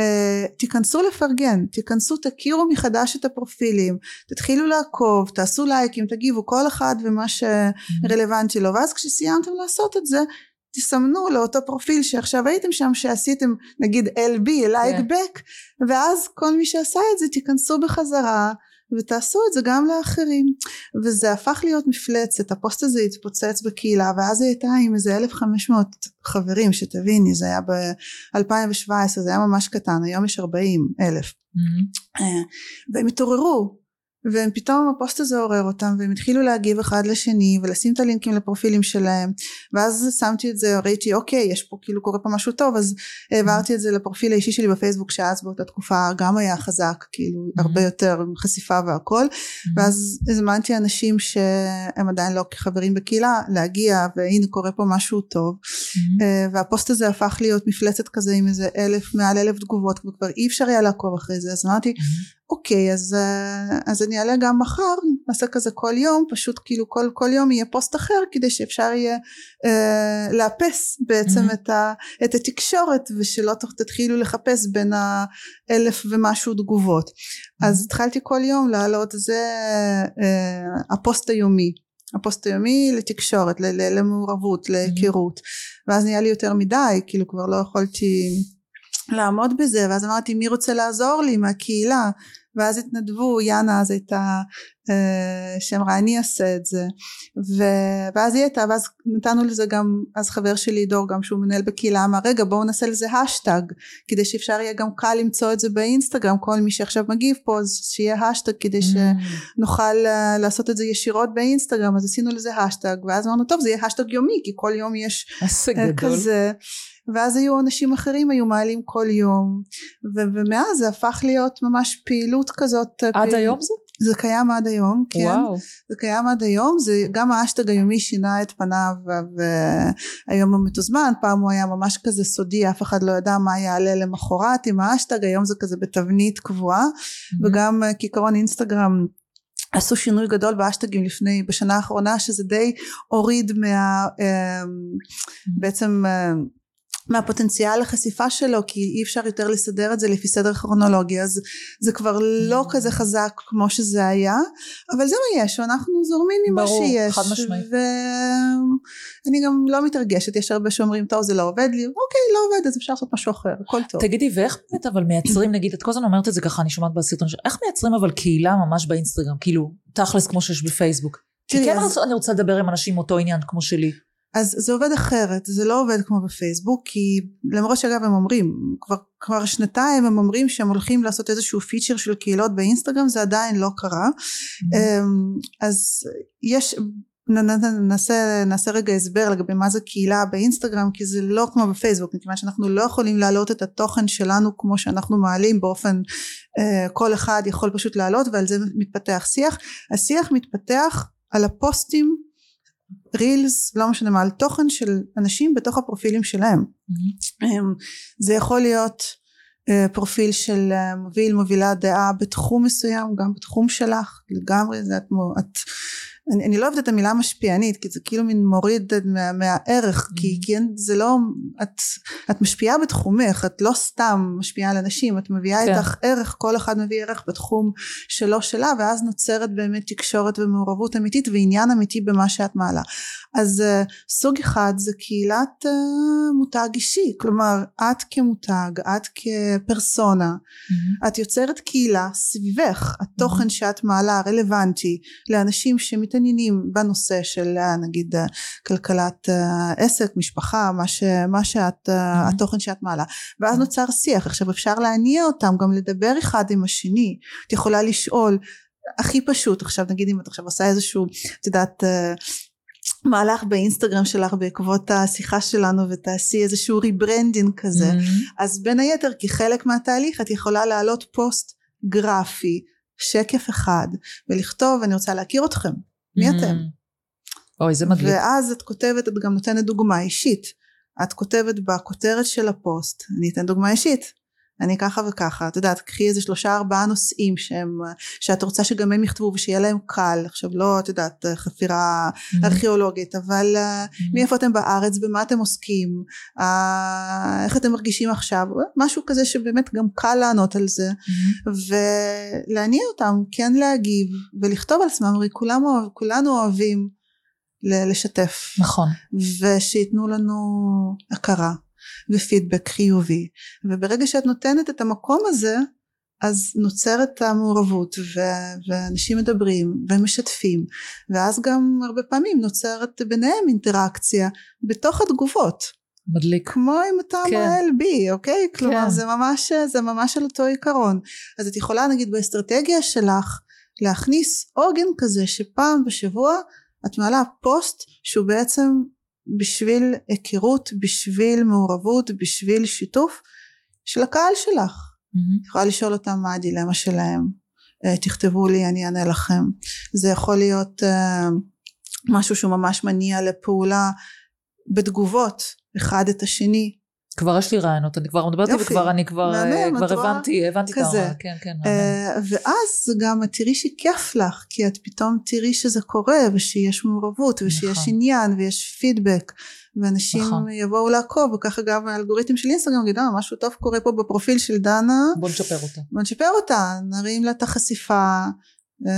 uh, תיכנסו לפרגן תיכנסו תכירו מחדש את הפרופילים תתחילו לעקוב תעשו לייקים תגיבו כל אחד ומה שרלוונטי לו ואז כשסיימתם לעשות את זה תסמנו לאותו פרופיל שעכשיו הייתם שם שעשיתם נגיד LB like כן. back ואז כל מי שעשה את זה תיכנסו בחזרה ותעשו את זה גם לאחרים. וזה הפך להיות מפלצת הפוסט הזה התפוצץ בקהילה ואז היא הייתה עם איזה 1500 חברים שתביני זה היה ב-2017 זה היה ממש קטן היום יש 40 אלף. Mhm. אה, והם התעוררו והם פתאום הפוסט הזה עורר אותם והם התחילו להגיב אחד לשני ולשים את הלינקים לפרופילים שלהם. ואז שמתי את זה ראיתי אוקיי יש פה כאילו קורה פה משהו טוב אז העברתי את זה לפרופיל האישי שלי בפייסבוק שאז באותה תקופה גם היה חזק כאילו הרבה יותר עם חשיפה והכל. ואז הזמנתי אנשים שהם עדיין לא כחברים בקהילה להגיע והנה קורה פה משהו טוב. Mhm. אה, והפוסט הזה הפך להיות מפלצת כזה עם איזה אלף מעל אלף תגובות וכבר אי אפשר היה לעקוב אחרי זה. אז אמרתי אוקיי אז, אה, אז אני אעלה גם מחר נעשה כזה כל יום פשוט כאילו כל, כל יום יהיה פוסט אחר כדי שאפשר יהיה אה, לאפס בעצם Mhm. את, ה, את התקשורת ושלא תתחילו לחפש בין האלף ומשהו תגובות. אז התחלתי כל יום להעלות זה אה, הפוסט היומי. הפוסט היומי לתקשורת ל- ל- למעורבות להיכרות. ואז נהיה לי יותר מדי כאילו כבר לא יכולתי לעמוד בזה ואז אמרתי מי רוצה לעזור לי מהקהילה ואז התנדבו יאנה אז הייתה אה, שאמרה אני אעשה את זה ו... ואז היא הייתה ואז נתנו לזה גם אז חבר שלי דור גם שהוא מנהל בקהילה אמר רגע בואו נעשה לזה השטג כדי שאפשר יהיה גם קל למצוא את זה באינסטגרם כל מי שעכשיו מגיב פה אז שיהיה השטג כדי ש... Mhm. נוכל uh, לעשות את זה ישירות באינסטגרם אז עשינו לזה השטג ואז אמרנו טוב זה יהיה השטג יומי כי כל יום יש איזה uh, גדול. ואז היו אנשים אחרים היו מעלים כל יום ו- ומאז זה הפך להיות ממש פעילות כזאת עד פעיל- היום זה? זה קיים עד היום כן וואו. זה קיים עד היום זה גם האשטג היומי שינה את פניו והיום הוא מתוזמן פעם הוא היה ממש כזה סודי אף אחד לא ידע מה יעלה למחרת עם האשטג היום זה כזה בתבנית קבועה Mhm. וגם אה, כעיקרון אינסטגרם עשו שינוי גדול באשטגים לפני בשנה האחרונה שזה די הוריד מה אה, בעצם אה, מהפוטנציאל החשיפה שלו כי אי אפשר יותר לסדר את זה לפי סדר כרונולוגי אז זה כבר לא Mm. כזה חזק כמו שזה היה אבל זה מה יש ואנחנו זורמים עם מה ברור, שיש חד משמעית. ואני גם לא מתרגשת יש הרבה שאומרים טוב זה לא עובד לי אוקיי לא עובד אז אפשר לעשות משהו אחר הכל טוב תגידי, ואיך באמת אבל מייצרים, נגיד, את כל הזמן אומרת את זה ככה, אני שומעת בסרטון, איך מייצרים אבל קהילה ממש באינסטגרם, כאילו, תכלס כמו שיש בפייסבוק? כי כן אז- אני רוצה לדבר עם אנשים אותו עניין כמו שלי. אז זה עובד אחרת זה לא עובד כמו בפייסבוק כי למרות שאגב הם אומרים כבר, כבר שנתיים הם אומרים שהם הולכים לעשות איזשהו פיצ'ר של קהילות באינסטגרם זה עדיין לא קרה. אמ, אז יש נעשה, נעשה רגע הסבר לגבי מה זה קהילה באינסטגרם כי זה לא כמו בפייסבוק מכיוון שאנחנו לא יכולים להעלות את התוכן שלנו כמו שאנחנו מעלים באופן אה, כל אחד יכול פשוט להעלות ועל זה מתפתח שיח. השיח מתפתח על הפוסטים רילס לא משנה מה על תוכן של אנשים בתוך הפרופילים שלהם Mhm. אמ, זה יכול להיות אה, פרופיל של אה, מוביל מובילה דעה בתחום מסוים גם בתחום שלך לגמרי זה את, את אני, אני לא אוהבת את המילה משפיענית כי זה כאילו מין מוריד מה, מהערך mm-hmm. כי, כי זה לא את, את משפיעה בתחומך את לא סתם משפיעה על אנשים את מביאה כן. איתך ערך כל אחד מביא ערך בתחום שלו שלה ואז נוצרת באמת תקשורת ומעורבות אמיתית ועניין אמיתי במה שאת מעלה אז uh, סוג אחד זה קהילת uh, מותג אישי כלומר את כמותג את כפרסונה mm-hmm. את יוצרת קהילה סביבך התוכן mm-hmm. שאת מעלה רלוונטי לאנשים שמתעניינים בנושא של אה, נגיד כלכלת עסק משפחה מה, ש, מה שאת mm-hmm. התוכן שאת מעלה ואז mm-hmm. נוצר שיח עכשיו אפשר להניע אותם גם לדבר אחד עם השני את יכולה לשאול הכי פשוט עכשיו נגיד אם את עכשיו עושה איזשהו את יודעת מהלך באינסטגרם שלך בעקבות השיחה שלנו ותעשי איזשהו rebranding כזה mm-hmm. אז בין היתר כחלק מהתהליך את יכולה להעלות פוסט גרפי שקף אחד ולכתוב אני רוצה להכיר אתכם מי mm-hmm. אתם? אוי זה מדליק. ואז את כותבת את גם נותנת דוגמה אישית. את כותבת בכותרת של הפוסט אני אתן דוגמה אישית אני ככה וככה. את יודעת קחי איזה שלושה ארבעה נושאים שהם שאת רוצה שגם הם יכתבו ושיהיה להם קל. עכשיו לא את יודעת חפירה mm-hmm. ארכיאולוגית אבל mm-hmm. מאיפה אתם בארץ במה אתם עוסקים uh, איך אתם מרגישים עכשיו? משהו כזה שבאמת גם קל לענות על זה. Mm-hmm. ולהניע אותם כן להגיב ולכתוב על עצמם הרי כולם, כולנו אוהבים לשתף. נכון. ושייתנו לנו הכרה ופידבק חיובי. וברגע שאת נותנת את המקום הזה אז נוצרת המעורבות ו- ואנשים מדברים ומשתפים ואז גם הרבה פעמים נוצרת ביניהם אינטראקציה בתוך התגובות. מדליק. כמו עם אותם כן. ה-LB אוקיי? כן. כלומר זה ממש זה ממש על אותו עיקרון. אז את יכולה נגיד באסטרטגיה שלך להכניס עוגן כזה שפעם בשבוע את מעלה פוסט שהוא בעצם בשביל היכרות, בשביל מעורבות, בשביל שיתוף של הקהל שלך. Mm-hmm. יכולה לשאול אותם מה הדילמה שלהם, uh, תכתבו לי אני אענה לכם. זה יכול להיות uh, משהו שהוא ממש מניע לפעולה בתגובות אחד את השני כבר יש לי רעיונות, אני כבר מדברת וכבר אני כבר, מהמם, כבר הבנתי, הבנתי כזה. את ה... כן, כן. Uh, ואז גם תראי שכיף לך, כי את פתאום תראי שזה קורה, ושיש מעורבות, ושיש נכון. עניין, ויש פידבק, ואנשים נכון. יבואו לעקוב, וככה גם האלגוריתם של אינסטגרם יגיד, אה, משהו טוב קורה פה בפרופיל של דנה. בוא נשפר אותה. בוא נשפר אותה, נרים לה את החשיפה. אה,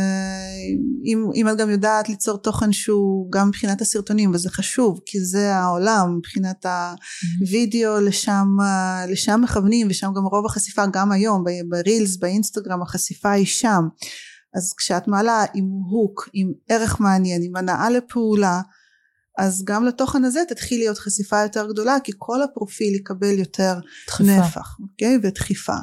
אם, אם את גם יודעת ליצור תוכן שהוא גם מבחינת הסרטונים וזה חשוב כי זה העולם מבחינת הווידאו לשם, לשם מכוונים ושם גם רוב החשיפה גם היום ברילס באינסטגרם החשיפה היא שם. אז כשאת מעלה עם הוק עם ערך מעניין עם הנאה לפעולה אז גם לתוכן הזה תתחיל להיות חשיפה יותר גדולה כי כל הפרופיל יקבל יותר דחיפה. נפח אוקיי? ודחיפה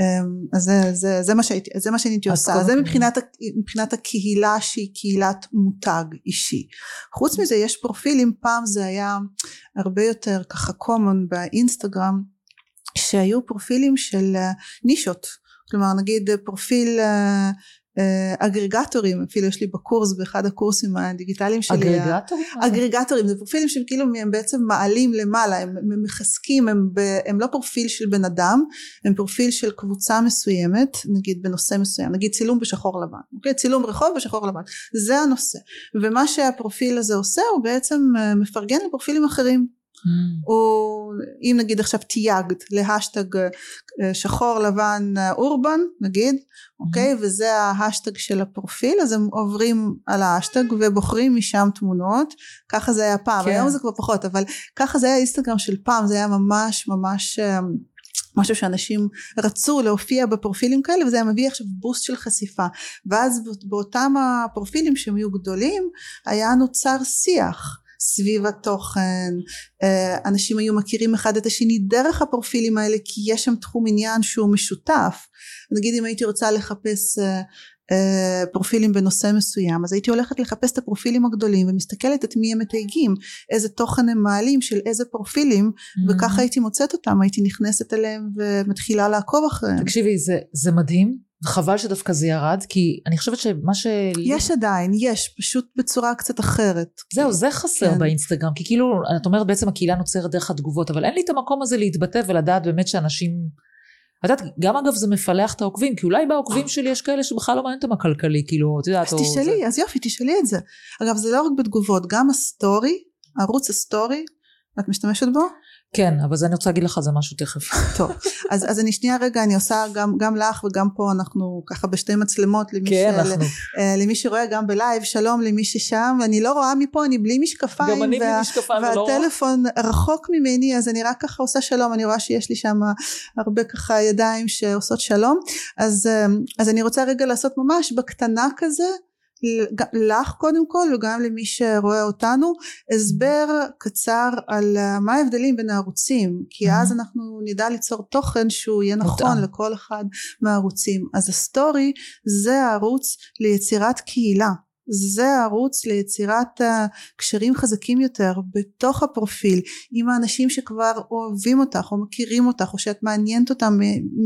אמ, אז זה, זה, זה, מה שהייתי, זה מה שאני הייתי עושה זה מבחינת, מבחינת הקהילה שהיא קהילת מותג אישי חוץ מזה יש פרופילים פעם זה היה הרבה יותר ככה common באינסטגרם שהיו פרופילים של אה, נישות כלומר נגיד פרופיל אה, אה, אגרגטורים אפילו יש לי בקורס באחד הקורסים הדיגיטליים שלי אגרגטורים? אגרגטורים זה פרופילים שהם כאילו הם בעצם מעלים למעלה הם, הם מחזקים הם, ב, הם לא פרופיל של בן אדם הם פרופיל של קבוצה מסוימת נגיד בנושא מסוים נגיד צילום בשחור לבן אוקיי? צילום רחוב בשחור לבן זה הנושא. ומה שהפרופיל הזה עושה הוא בעצם אה, מפרגן לפרופילים אחרים Mm. או אם נגיד עכשיו תייגת להשטג אה, שחור לבן אה, urban נגיד אוקיי mm. וזה ההשטג של הפרופיל אז הם עוברים על ההשטג ובוחרים משם תמונות ככה זה היה פעם כן. היום זה כבר פחות אבל ככה זה היה אינסטגרם של פעם זה היה ממש ממש אה, משהו שאנשים רצו להופיע בפרופילים כאלה וזה היה מביא עכשיו בוסט של חשיפה ואז באותם הפרופילים שהם היו גדולים היה נוצר שיח סביב התוכן. אה, אנשים היו מכירים אחד את השני דרך הפרופילים האלה כי יש שם תחום עניין שהוא משותף. נגיד אם הייתי רוצה לחפש אה, אה, פרופילים בנושא מסוים אז הייתי הולכת לחפש את הפרופילים הגדולים ומסתכלת את מי הם מתייגים איזה תוכן הם מעלים של איזה פרופילים mm-hmm. וככה הייתי מוצאת אותם הייתי נכנסת אליהם ומתחילה לעקוב אחריהם. תקשיבי זה, זה מדהים חבל שדווקא זה ירד כי אני חושבת שמה ש... יש עדיין יש פשוט בצורה קצת אחרת זהו זה חסר כן. באינסטגרם כי כאילו את אומרת בעצם הקהילה נוצרת דרך התגובות אבל אין לי את המקום הזה להתבטא ולדעת באמת שאנשים את יודעת, גם אגב זה מפלח את העוקבים, כי אולי בעוקבים שלי יש כאלה שבכלל לא מעניין אותם הכלכלי, כאילו, את יודעת, אז תשאלי, זה. אז יופי, תשאלי את זה. אגב, זה לא רק בתגובות, גם הסטורי, ערוץ הסטורי, את משתמשת בו? כן, אבל זה אני רוצה להגיד לך זה משהו תכף. טוב, אז, אז אני שנייה רגע, אני עושה גם, גם לך וגם פה אנחנו ככה בשתי מצלמות למי, כן, ש, אנחנו, אה, למי שרואה גם בלייב, שלום למי ששם, ואני לא רואה מפה, אני בלי משקפיים, גם אני וה- בלי משקפיים ולא רואה. והטלפון רחוק ממני, אז אני רק ככה עושה שלום, אני רואה שיש לי שם הרבה ככה ידיים שעושות שלום, אז, אה, אז אני רוצה רגע לעשות ממש בקטנה כזה, לך קודם כל וגם למי שרואה אותנו הסבר קצר על אה, מה ההבדלים בין הערוצים כי. אז אנחנו נדע ליצור תוכן שהוא יהיה נכון. לכל אחד מהערוצים אז הסטורי זה הערוץ ליצירת קהילה זה הערוץ ליצירת אה, קשרים חזקים יותר בתוך הפרופיל עם האנשים שכבר אוהבים אותך או מכירים אותך או שאת מעניינת אותם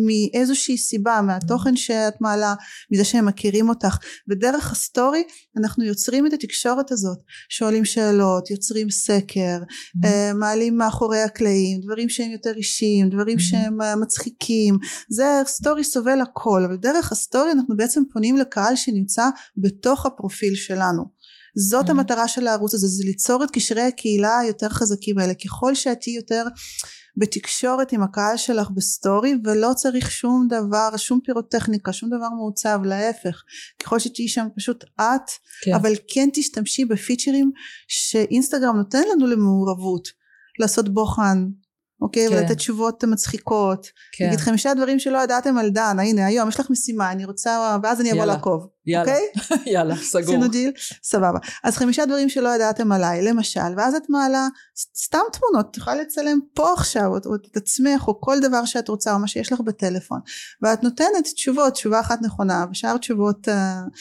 מאיזושהי סיבה מהתוכן שאת מעלה מזה שהם מכירים אותך. ודרך הסטורי אנחנו יוצרים את התקשורת הזאת שואלים שאלות יוצרים סקר Mm-hmm. אה, מעלים מאחורי הקלעים דברים שהם יותר אישיים דברים Mhm. שהם אה, מצחיקים זה סטורי סובל הכל אבל דרך הסטורי אנחנו בעצם פונים לקהל שנמצא בתוך הפרופיל שלנו זאת Mhm. המטרה של הערוץ הזה זה ליצור את קשרי הקהילה היותר חזקים האלה ככל שאת תהיי יותר בתקשורת עם הקהל שלך בסטורי ולא צריך שום דבר שום פירוטכניקה שום דבר מעוצב להפך ככל שתהיי שם פשוט את כן. אבל כן תשתמשי בפיצ'רים שאינסטגרם נותן לנו למעורבות לעשות בוחן אוקיי? כן. ולתת תשובות מצחיקות כן, נגיד חמישה דברים שלא ידעתם על דנה הנה היום יש לך משימה אני רוצה ואז אני אבוא. לעקוב יאללה, אוקיי? יאללה, סגור. עשינו דיל סבבה. אז חמישה דברים שלא ידעתם עליי למשל ואז את מעלה סתם תמונות את יכולה לצלם פה עכשיו או, את עצמך או כל דבר שאת רוצה או מה שיש לך בטלפון ואת נותנת תשובות תשובה אחת נכונה ושאר תשובות uh,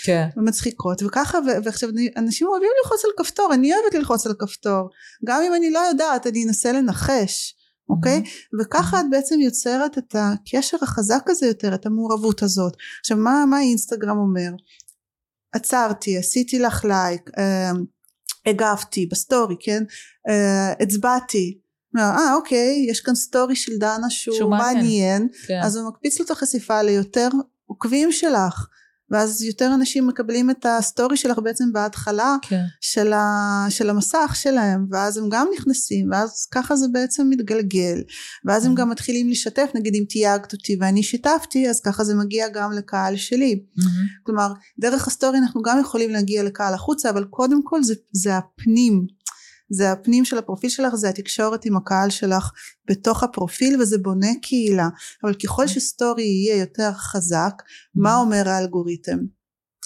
כן, מצחיקות וככה ו- ועכשיו אנשים אוהבים ללחוץ על כפתור אני אוהבת ללחוץ על כפתור. גם אם אני לא יודעת אני אנסה לנחש אוקיי? וככה את בעצם יוצרת את הקשר החזק הזה יותר את המעורבות הזאת. עכשיו מה, מה אינסטגרם אומר? עצרתי עשיתי לך לייק אה, הגבתי בסטורי כן? אה, הצבעתי. אה אוקיי יש כאן סטורי של דנה שהוא. מעניין. כן. אז הוא מקפיץ לו את החשיפה ליותר עוקבים שלך ואז יותר אנשים מקבלים את הסטורי שלך בעצם בהתחלה כן. של, ה, של המסך שלהם ואז הם גם נכנסים ואז ככה זה בעצם מתגלגל ואז הם Mhm. גם מתחילים לשתף נגיד אם תייגת אותי ואני שיתפתי אז ככה זה מגיע גם לקהל שלי מהמם. כלומר דרך הסטורי אנחנו גם יכולים להגיע לקהל החוצה אבל קודם כל זה, זה הפנים זה הפנים של הפרופיל שלך זה התקשורת עם הקהל שלך בתוך הפרופיל וזה בונה קהילה. אבל ככל שסטורי יהיה יותר חזק מה אומר האלגוריתם?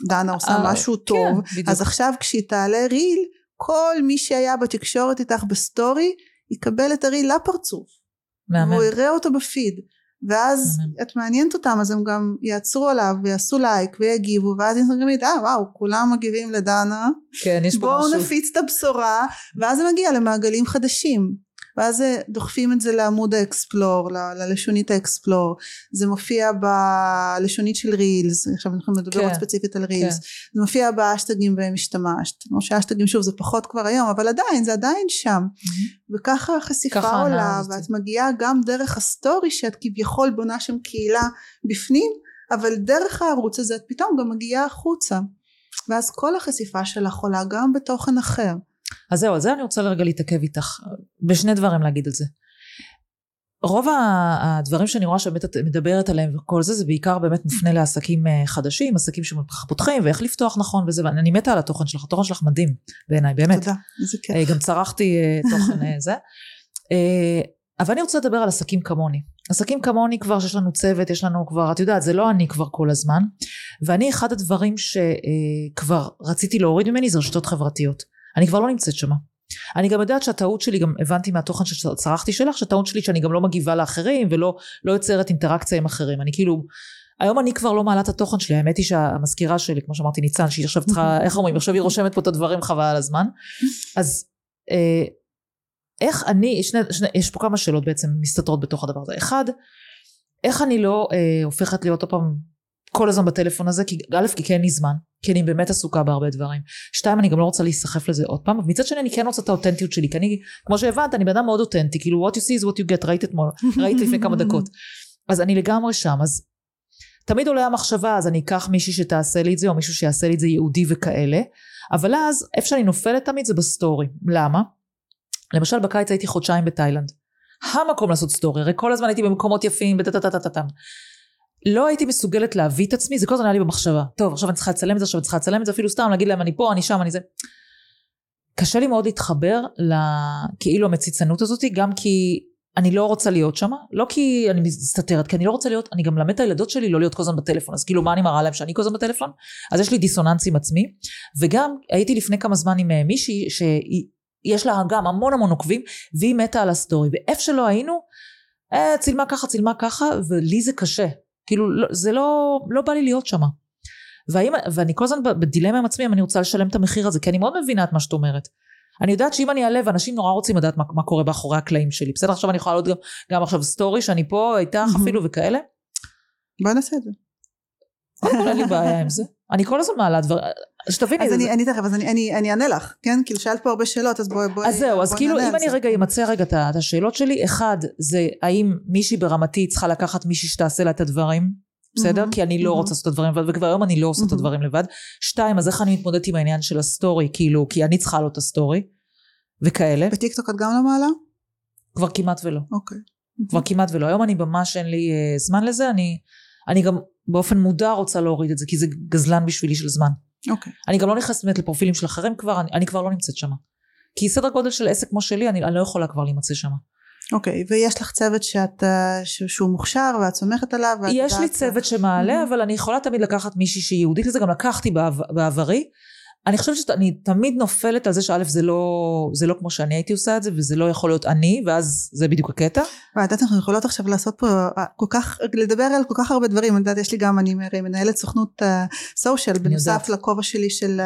דנה עושה אה, משהו כן, טוב. אז עכשיו כשהיא תעלה reel כל מי שהיה בתקשורת איתך בסטורי יקבל את הריל לפרצוף. והוא יראה אותו בפיד ואז. את מעניינת אותם אז הם גם יעצרו עליו ויעשו לייק ויגיבו ואז אינסטגרם ידע אה וואו כולם מגיבים לדנה כן, יש פה בואו משהו. נפיץ את הבשורה ואז זה מגיע למעגלים חדשים ואז דוחפים את זה לעמוד האקספלור ל- ללשונית האקספלור. זה מופיע בלשונית של רילס עכשיו אנחנו מדברות כן, ספציפית על רילס. כן. זה מופיע באשטגים בהם השתמשת. כמו שהאשטגים שוב זה פחות כבר היום אבל עדיין זה עדיין שם. מהמם. וככה החשיפה ככה עולה. ואת מגיעה גם דרך הסטורי שאת כביכול בונה שם קהילה בפנים אבל דרך הערוץ הזה את פתאום גם מגיעה החוצה. ואז כל החשיפה שלך עולה גם בתוכן אחר אז זהו, על זה אני רוצה רגע להתעכב איתך. בשני דברים להגיד על זה. רוב הדברים שאני רואה שבאמת את מדברת עליהם וכל זה, זה בעיקר באמת מופנה לעסקים אה, חדשים, עסקים שככה פותחים ואיך לפתוח נכון וזה, ואני מתה על התוכן שלך, התוכן שלך מדהים בעיניי, באמת. תודה איזה כיף אה, גם צרכתי אה, תוכן זה. אבל אני רוצה לדבר על עסקים כמוני. עסקים כמוני כבר שיש לנו צוות, יש לנו כבר, את יודעת, זה לא אני כבר כל הזמן. ואני, אחד הדברים שכבר רציתי להוריד ממני זה רשתות חברתיות. אני כבר לא נמצאת שמה. אני גם יודעת שהטעות שלי, גם הבנתי מהתוכן שצרכתי שלך, שהטעות שלי שאני גם לא מגיבה לאחרים ולא לא יוצרת אינטראקציה עם אחרים. אני כאילו, היום אני כבר לא מעלה את התוכן שלי, האמת היא שהמזכירה שלי, כמו שאמרתי ניצן, שהיא עכשיו צריכה, איך אומרים, עכשיו היא רושמת פה את הדברים חבל על הזמן. אז אה, איך אני, שני, שני, יש פה כמה שאלות בעצם מסתתרות בתוך הדבר הזה. אחד, איך אני לא אה, הופכת להיות עוד פעם כל הזמן בטלפון הזה, כי א', כי כן לי זמן, כי אני באמת עסוקה בהרבה דברים. שתיים, אני גם לא רוצה להיסחף לזה עוד פעם, ומצד שני אני כן רוצה את האותנטיות שלי, כי אני, כמו שהבנת, אני בן אדם מאוד אותנטי, כאילו what you see is what you get, ראית אתמול, ראית לפני כמה דקות. אז אני לגמרי שם אז תמיד עולה המחשבה אז אני אקח מישהי שתעשה לי את זה או מישהו שיעשה לי את זה ייעודי וכאלה אבל אז איפה שאני נופלת תמיד זה בסטורי למה? למשל בקיץ הייתי חודשיים בתאילנד המקום לעשות סטורי הרי כל הזמן הייתי במקומות יפים וטטטטטטם לא הייתי מסוגלת להביא את עצמי זה כל הזמן היה לי במחשבה. טוב עכשיו אני צריכה לצלם את זה עכשיו אני צריכה לצלם את זה אפילו סתם להגיד להם אני פה אני שם אני זה. קשה לי מאוד להתחבר לכאילו המציצנות הזאתי גם כי אני לא רוצה להיות שם, לא כי אני מסתתרת, כי אני לא רוצה להיות, אני גם מלמד את הילדות שלי לא להיות כל הזמן בטלפון, אז כאילו מה אני מראה להם שאני כל הזמן בטלפון? אז יש לי דיסוננס עם עצמי, וגם הייתי לפני כמה זמן עם אה, מישהי שיש לה גם המון המון עוקבים, והיא מתה על הסטורי, ואיפה שלא היינו, אה, צילמה ככה, צילמה ככה, ולי זה קשה, כאילו לא, זה לא, לא בא לי להיות שם. ואני כל הזמן בדילמה עם עצמי אם אני רוצה לשלם את המחיר הזה, כי אני מאוד מבינה את מה שאת אומרת. אני יודעת שאם אני אעלה ואנשים נורא רוצים לדעת מה, מה קורה באחורי הקלעים שלי בסדר עכשיו אני יכולה לעלות גם, גם עכשיו סטורי שאני פה איתך אפילו וכאלה. בוא נעשה את זה. אין לי בעיה עם זה. אני כל הזמן מעלה דברים, שתביני. אז אני, אני תכף, אז אני, אני, אני אענה לך, כן? כאילו שאלת פה הרבה שאלות, אז בואי, אז זהו, אז כאילו אם אני רגע אמצה רגע את השאלות שלי, אחד, זה האם מישהי ברמתי צריכה לקחת מישהי שתעשה לה את הדברים, בסדר? כי אני לא רוצה לעשות את הדברים לבד, וכבר היום אני לא עושה את הדברים לבד. שתיים, אז איך אני מתמודדת עם העניין של הסטורי, כאילו, כי אני צריכה לו את הסטורי, וכאלה. בטיקטוק את גם לא מעלה? כבר כמעט ולא. אוקיי. כבר כמעט ולא. היום אני ממש אין לי uh, זמן לזה, אני, אני גם באופן מודע רוצה להוריד את זה, כי זה גזלן בשבילי של זמן. אוקיי. אני גם לא נכנסת באמת לפרופילים של אחרים כבר, אני, אני כבר לא נמצאת שם. כי סדר גודל של עסק כמו שלי, אני, אני לא יכולה כבר להימצא שם. אוקיי, okay, ויש לך צוות שאת, שהוא מוכשר ואת סומכת עליו? יש לי צוות שמעלה, mm-hmm. אבל אני יכולה תמיד לקחת מישהי שהיא יהודית לזה, גם לקחתי בעבר, בעברי. אני חושבת שאני תמיד נופלת על זה שא' זה לא, זה לא כמו שאני הייתי עושה את זה וזה לא יכול להיות אני ואז זה בדיוק הקטע. ואת יודעת אנחנו יכולות עכשיו לעשות פה אה, כל כך לדבר על כל כך הרבה דברים אני יודעת יש לי גם אני מנהלת סוכנות סושיאל uh, בנוסף לכובע שלי של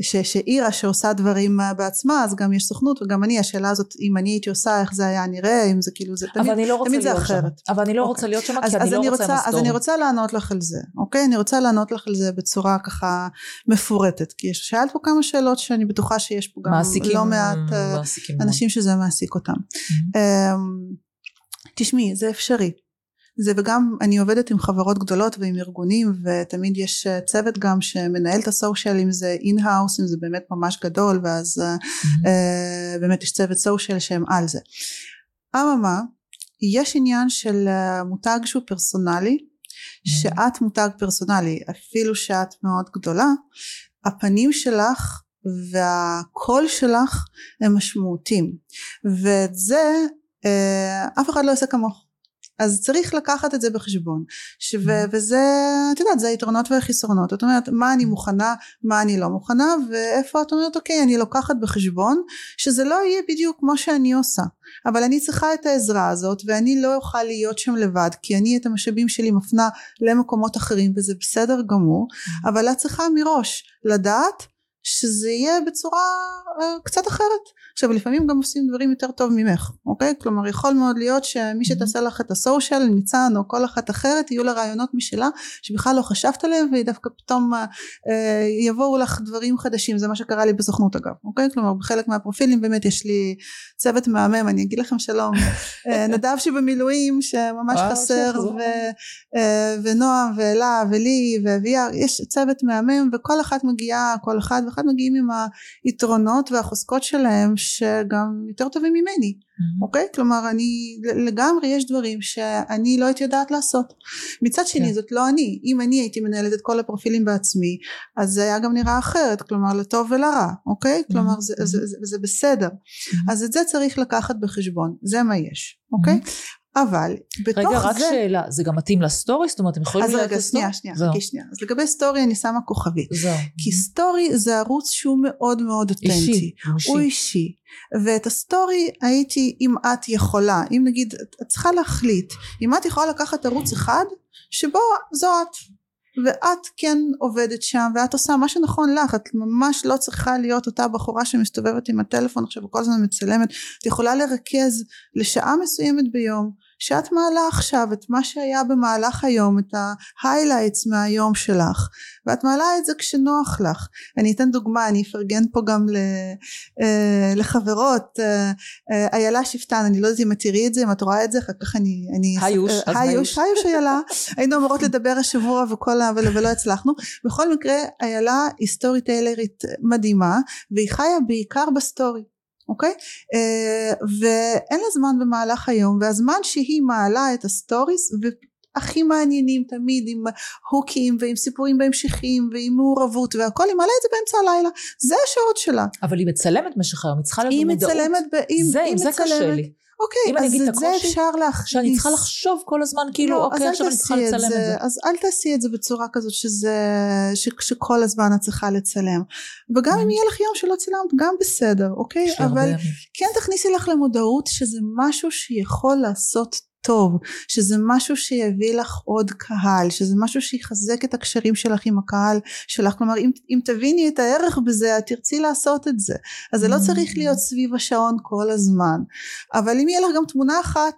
ש, שאירה שעושה דברים בעצמה אז גם יש סוכנות וגם אני השאלה הזאת אם אני הייתי עושה איך זה היה נראה אם זה כאילו זה תמיד, לא תמיד זה אחרת. שם. אבל אני לא okay. רוצה להיות שם אז, כי אז אני לא רוצה, רוצה אז אני רוצה לענות לך על זה אוקיי אני רוצה לענות לך על זה בצורה ככה מפורטת כי יש שאלת פה כמה שאלות שאני בטוחה שיש פה גם מעסיקים, לא מעט אה, אנשים שזה מעסיק אותם. Mm-hmm. אמ, תשמעי זה אפשרי זה וגם אני עובדת עם חברות גדולות ועם ארגונים ותמיד יש אה, צוות גם שמנהל את הסושיאל אם זה in-house אם זה באמת ממש גדול ואז mm-hmm. uh, באמת יש צוות סושיאל שהם על זה. אממה יש עניין של מותג שהוא פרסונלי שאת מותג פרסונלי אפילו שאת מאוד גדולה הפנים שלך והקול שלך הם משמעותיים. ואת זה אה, אף אחד לא עושה כמוך אז צריך לקחת את זה בחשבון ש- ו- mm-hmm. וזה את יודעת זה היתרונות והחיסרונות את אומרת מה אני מוכנה מה אני לא מוכנה ואיפה את אומרת אוקיי אני לוקחת בחשבון שזה לא יהיה בדיוק כמו שאני עושה אבל אני צריכה את העזרה הזאת ואני לא אוכל להיות שם לבד כי אני את המשאבים שלי מפנה למקומות אחרים וזה בסדר גמור mm-hmm. אבל את צריכה מראש לדעת שזה יהיה בצורה uh, קצת אחרת. עכשיו לפעמים גם עושים דברים יותר טוב ממך אוקיי? כלומר יכול מאוד להיות שמי שתעשה לך את הסושיאל ניצן או כל אחת אחרת יהיו לה רעיונות משלה שבכלל לא חשבת עליהם והיא דווקא פתאום uh, יבואו לך דברים חדשים. זה מה שקרה לי בסוכנות אגב אוקיי? כלומר בחלק מהפרופילים באמת יש לי צוות מהמם אני אגיד לכם שלום. uh, נדב שבמילואים שממש חסר ו, uh, ונועם ואלה ולי ואביה יש צוות מהמם וכל אחת מגיעה כל אחד מגיעים עם היתרונות והחוזקות שלהם שגם יותר טובים ממני mm-hmm. אוקיי כלומר אני לגמרי יש דברים שאני לא הייתי יודעת לעשות מצד שני כן. זאת לא אני אם אני הייתי מנהלת את כל הפרופילים בעצמי אז זה היה גם נראה אחרת כלומר לטוב ולרע אוקיי mm-hmm. כלומר זה, זה, זה, זה בסדר mm-hmm. אז את זה צריך לקחת בחשבון זה מה יש אוקיי mm-hmm. אבל בתוך רגע, זה... רגע רק שאלה, זה גם מתאים לסטורי? זאת אומרת, אתם יכולים... אז רגע, שנייה, שנייה, חכי שנייה. אז לגבי סטורי אני שמה כוכבית. זהו. כי סטורי זה ערוץ שהוא מאוד מאוד אותנטי. אישי. הוא אישי. ואת הסטורי הייתי, אם את יכולה, אם נגיד, את צריכה להחליט, אם את יכולה לקחת ערוץ אחד, שבו זו את. ואת כן עובדת שם ואת עושה מה שנכון לך. את ממש לא צריכה להיות אותה בחורה שמסתובבת עם הטלפון עכשיו וכל הזמן מצלמת. את יכולה לרכז לשעה מסוימת ביום שאת מעלה עכשיו את מה שהיה במהלך היום את ה-highlights מהיום שלך ואת מעלה את זה כשנוח לך. אני אתן דוגמה אני אפרגן פה גם אה, לחברות אה, אה, איילה שפטן אני לא יודעת אם את תראי את זה אם את רואה את זה אחר כך אני היוש היוש היוש. איילה. היינו אמורות לדבר השבוע וכל ולא הצלחנו. בכל מקרה איילה היא סטורי טיילרית מדהימה והיא חיה בעיקר בסטורי אוקיי? אה, ואין לה זמן במהלך היום והזמן שהיא מעלה את הסטוריס הכי מעניינים תמיד עם hook ים ועם סיפורים בהמשכים ועם מעורבות והכל היא מעלה את זה באמצע הלילה. זה השעות שלה. אבל היא מצלמת במשך היום היא צריכה להיות במודעות. היא מצלמת ב... זה, עם זה קשה לי אוקיי, אז את זה אפשר להכניס. שאני צריכה לחשוב כל הזמן, כאילו, לא, אוקיי, עכשיו אני צריכה לצלם את זה. אז אל תעשי את זה בצורה כזאת שזה, ש, שכל הזמן את צריכה לצלם. וגם אם יהיה לך יום שלא צילמת, גם בסדר, אוקיי? אבל כן תכניסי לך למודעות שזה משהו שיכול לעשות טוב, שזה משהו שיביא לך עוד קהל, שזה משהו שיחזק את הקשרים שלך עם הקהל שלך, כלומר אם, אם תביני את הערך בזה את תרצי לעשות את זה, אז זה לא צריך להיות סביב השעון כל הזמן, אבל אם יהיה לך גם תמונה אחת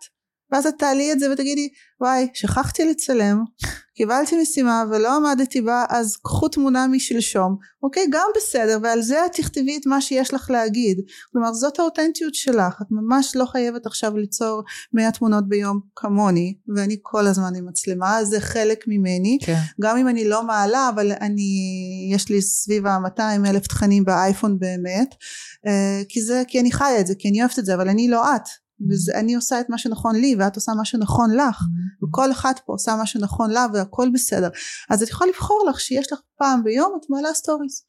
ואז את תעלי את זה ותגידי וואי שכחתי לצלם קיבלתי משימה ולא עמדתי בה אז קחו תמונה משלשום. אוקיי גם בסדר ועל זה את תכתבי את מה שיש לך להגיד. כלומר זאת האותנטיות שלך. את ממש לא חייבת עכשיו ליצור מאה תמונות ביום כמוני ואני כל הזמן עם מצלמה זה חלק ממני. כן. גם אם אני לא מעלה אבל אני יש לי סביב ה-200 אלף תכנים באייפון באמת. אה, כי זה כי אני חיה את זה כי אני אוהבת את זה אבל אני לא את ואני עושה את מה שנכון לי ואת עושה מה שנכון לך mm-hmm. וכל אחת פה עושה מה שנכון לה והכל בסדר אז את יכולה לבחור לך שיש לך פעם ביום את מעלה סטוריס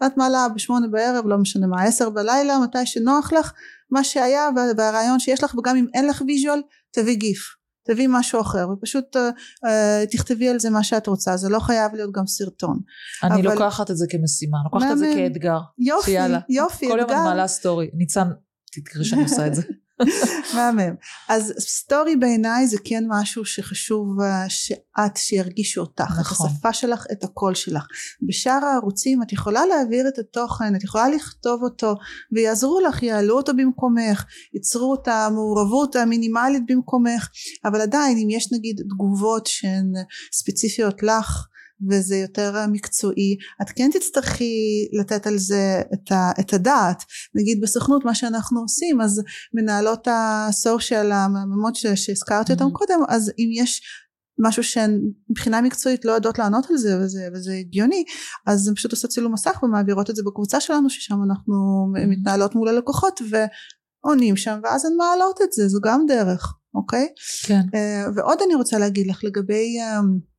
ואת מעלה בשמונה בערב לא משנה מה עשר בלילה מתי שנוח לך מה שהיה והרעיון שיש לך וגם אם אין לך ויז'ואל תביא גיף תביא משהו אחר ופשוט uh, uh, תכתבי על זה מה שאת רוצה זה לא חייב להיות גם סרטון. אני אבל... לוקחת את זה כמשימה, אני לוקחת את זה כאתגר. יופי, שיאללה. יופי, כל אתגר. כל יום אני מעלה סטורי, ניצן תתקרי שאני עושה את זה. מהמם. אז סטורי בעיניי זה כן משהו שחשוב אה, שאת שירגישו אותך, נכון. את השפה שלך, את הקול שלך. בשאר הערוצים את יכולה להעביר את התוכן, את יכולה לכתוב אותו ויעזרו לך, יעלו אותו במקומך, ייצרו את המעורבות המינימלית במקומך, אבל עדיין אם יש נגיד תגובות שהן ספציפיות לך וזה יותר מקצועי את כן תצטרכי לתת על זה את, ה, את הדעת נגיד בסוכנות מה שאנחנו עושים אז מנהלות הסושיאל המהממות שהזכרתי אותם mm-hmm. קודם אז אם יש משהו שהן מבחינה מקצועית לא יודעות לענות על זה וזה, וזה הגיוני אז הן פשוט עושות צילום מסך ומעבירות את זה בקבוצה שלנו ששם אנחנו mm-hmm. מתנהלות מול הלקוחות ועונים שם ואז הן מעלות את זה זו גם דרך אוקיי כן uh, ועוד אני רוצה להגיד לך לגבי um,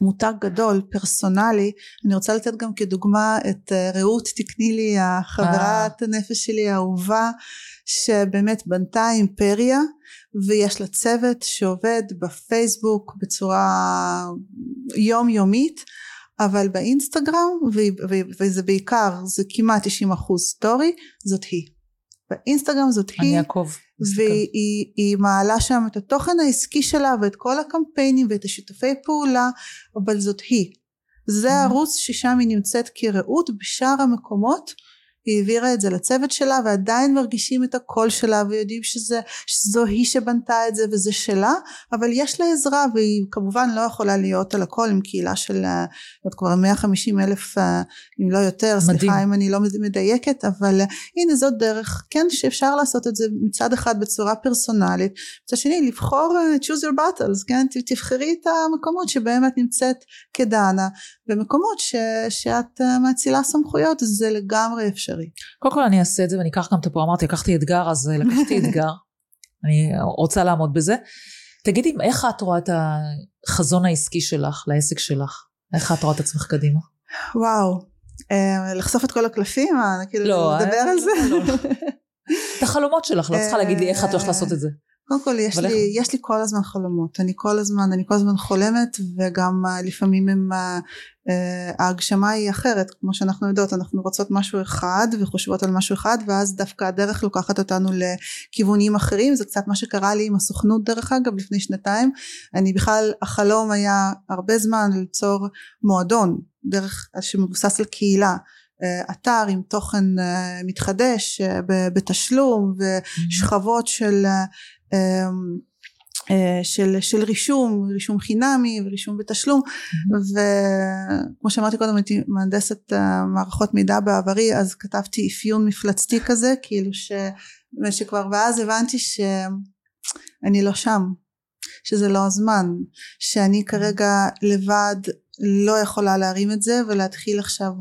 מותג גדול פרסונלי. אני רוצה לתת גם כדוגמה את אה, רעות תקני לי החברת הנפש שלי האהובה שבאמת בנתה אימפריה ויש לה צוות שעובד בפייסבוק בצורה יומיומית אבל באינסטגרם וזה בעיקר זה כמעט 90% סטורי זאת היא באינסטגרם זאת אני היא אעקוב והיא מעלה שם את התוכן העסקי שלה ואת כל הקמפיינים ואת השיתופי פעולה אבל זאת היא. זה mm-hmm. ערוץ ששם היא נמצאת כרעות בשאר המקומות היא העבירה את זה לצוות שלה ועדיין מרגישים את הקול שלה ויודעים שזה, שזו היא שבנתה את זה וזה שלה אבל יש לה עזרה והיא כמובן לא יכולה להיות על הכל עם קהילה של אה, עוד כבר 150 אלף אה, אם לא יותר מדהים. סליחה אם אני לא מדייקת אבל אה, הנה זאת דרך כן שאפשר לעשות את זה מצד אחד בצורה פרסונלית מצד שני לבחור choose your battles כן תבחרי את המקומות שבהם את נמצאת כדנה במקומות ש, שאת מאצילה סמכויות זה לגמרי אפשרי אפשרי. קודם כל אני אעשה את זה ואני אקח גם את פה, אמרתי לקחתי אתגר אז אה, לקחתי אתגר, אני רוצה לעמוד בזה. תגידי איך את רואה את החזון העסקי שלך לעסק שלך? איך את רואה את עצמך קדימה? וואו, אה, לחשוף את כל הקלפים? כאילו לא, לדבר על זה? לא, לא. את החלומות שלך, לא צריכה להגיד לי איך את הולכת לעשות את זה. קודם כל יש לי, יש לי כל הזמן חלומות, אני כל הזמן, אני כל הזמן חולמת וגם uh, לפעמים הם, uh, uh, ההגשמה היא אחרת, כמו שאנחנו יודעות, אנחנו רוצות משהו אחד וחושבות על משהו אחד ואז דווקא הדרך לוקחת אותנו לכיוונים אחרים, זה קצת מה שקרה לי עם הסוכנות דרך אגב לפני שנתיים, אני בכלל, החלום היה הרבה זמן ליצור מועדון, דרך שמבוסס על קהילה. אתר עם תוכן מתחדש בתשלום ושכבות של אה, של, של רישום, רישום חינמי ורישום בתשלום. וכמו שאמרתי קודם הייתי מהנדסת מערכות מידע בעברי אז כתבתי אפיון מפלצתי כזה כאילו ש, שכבר ואז הבנתי שאני לא שם שזה לא הזמן שאני כרגע לבד לא יכולה להרים את זה ולהתחיל עכשיו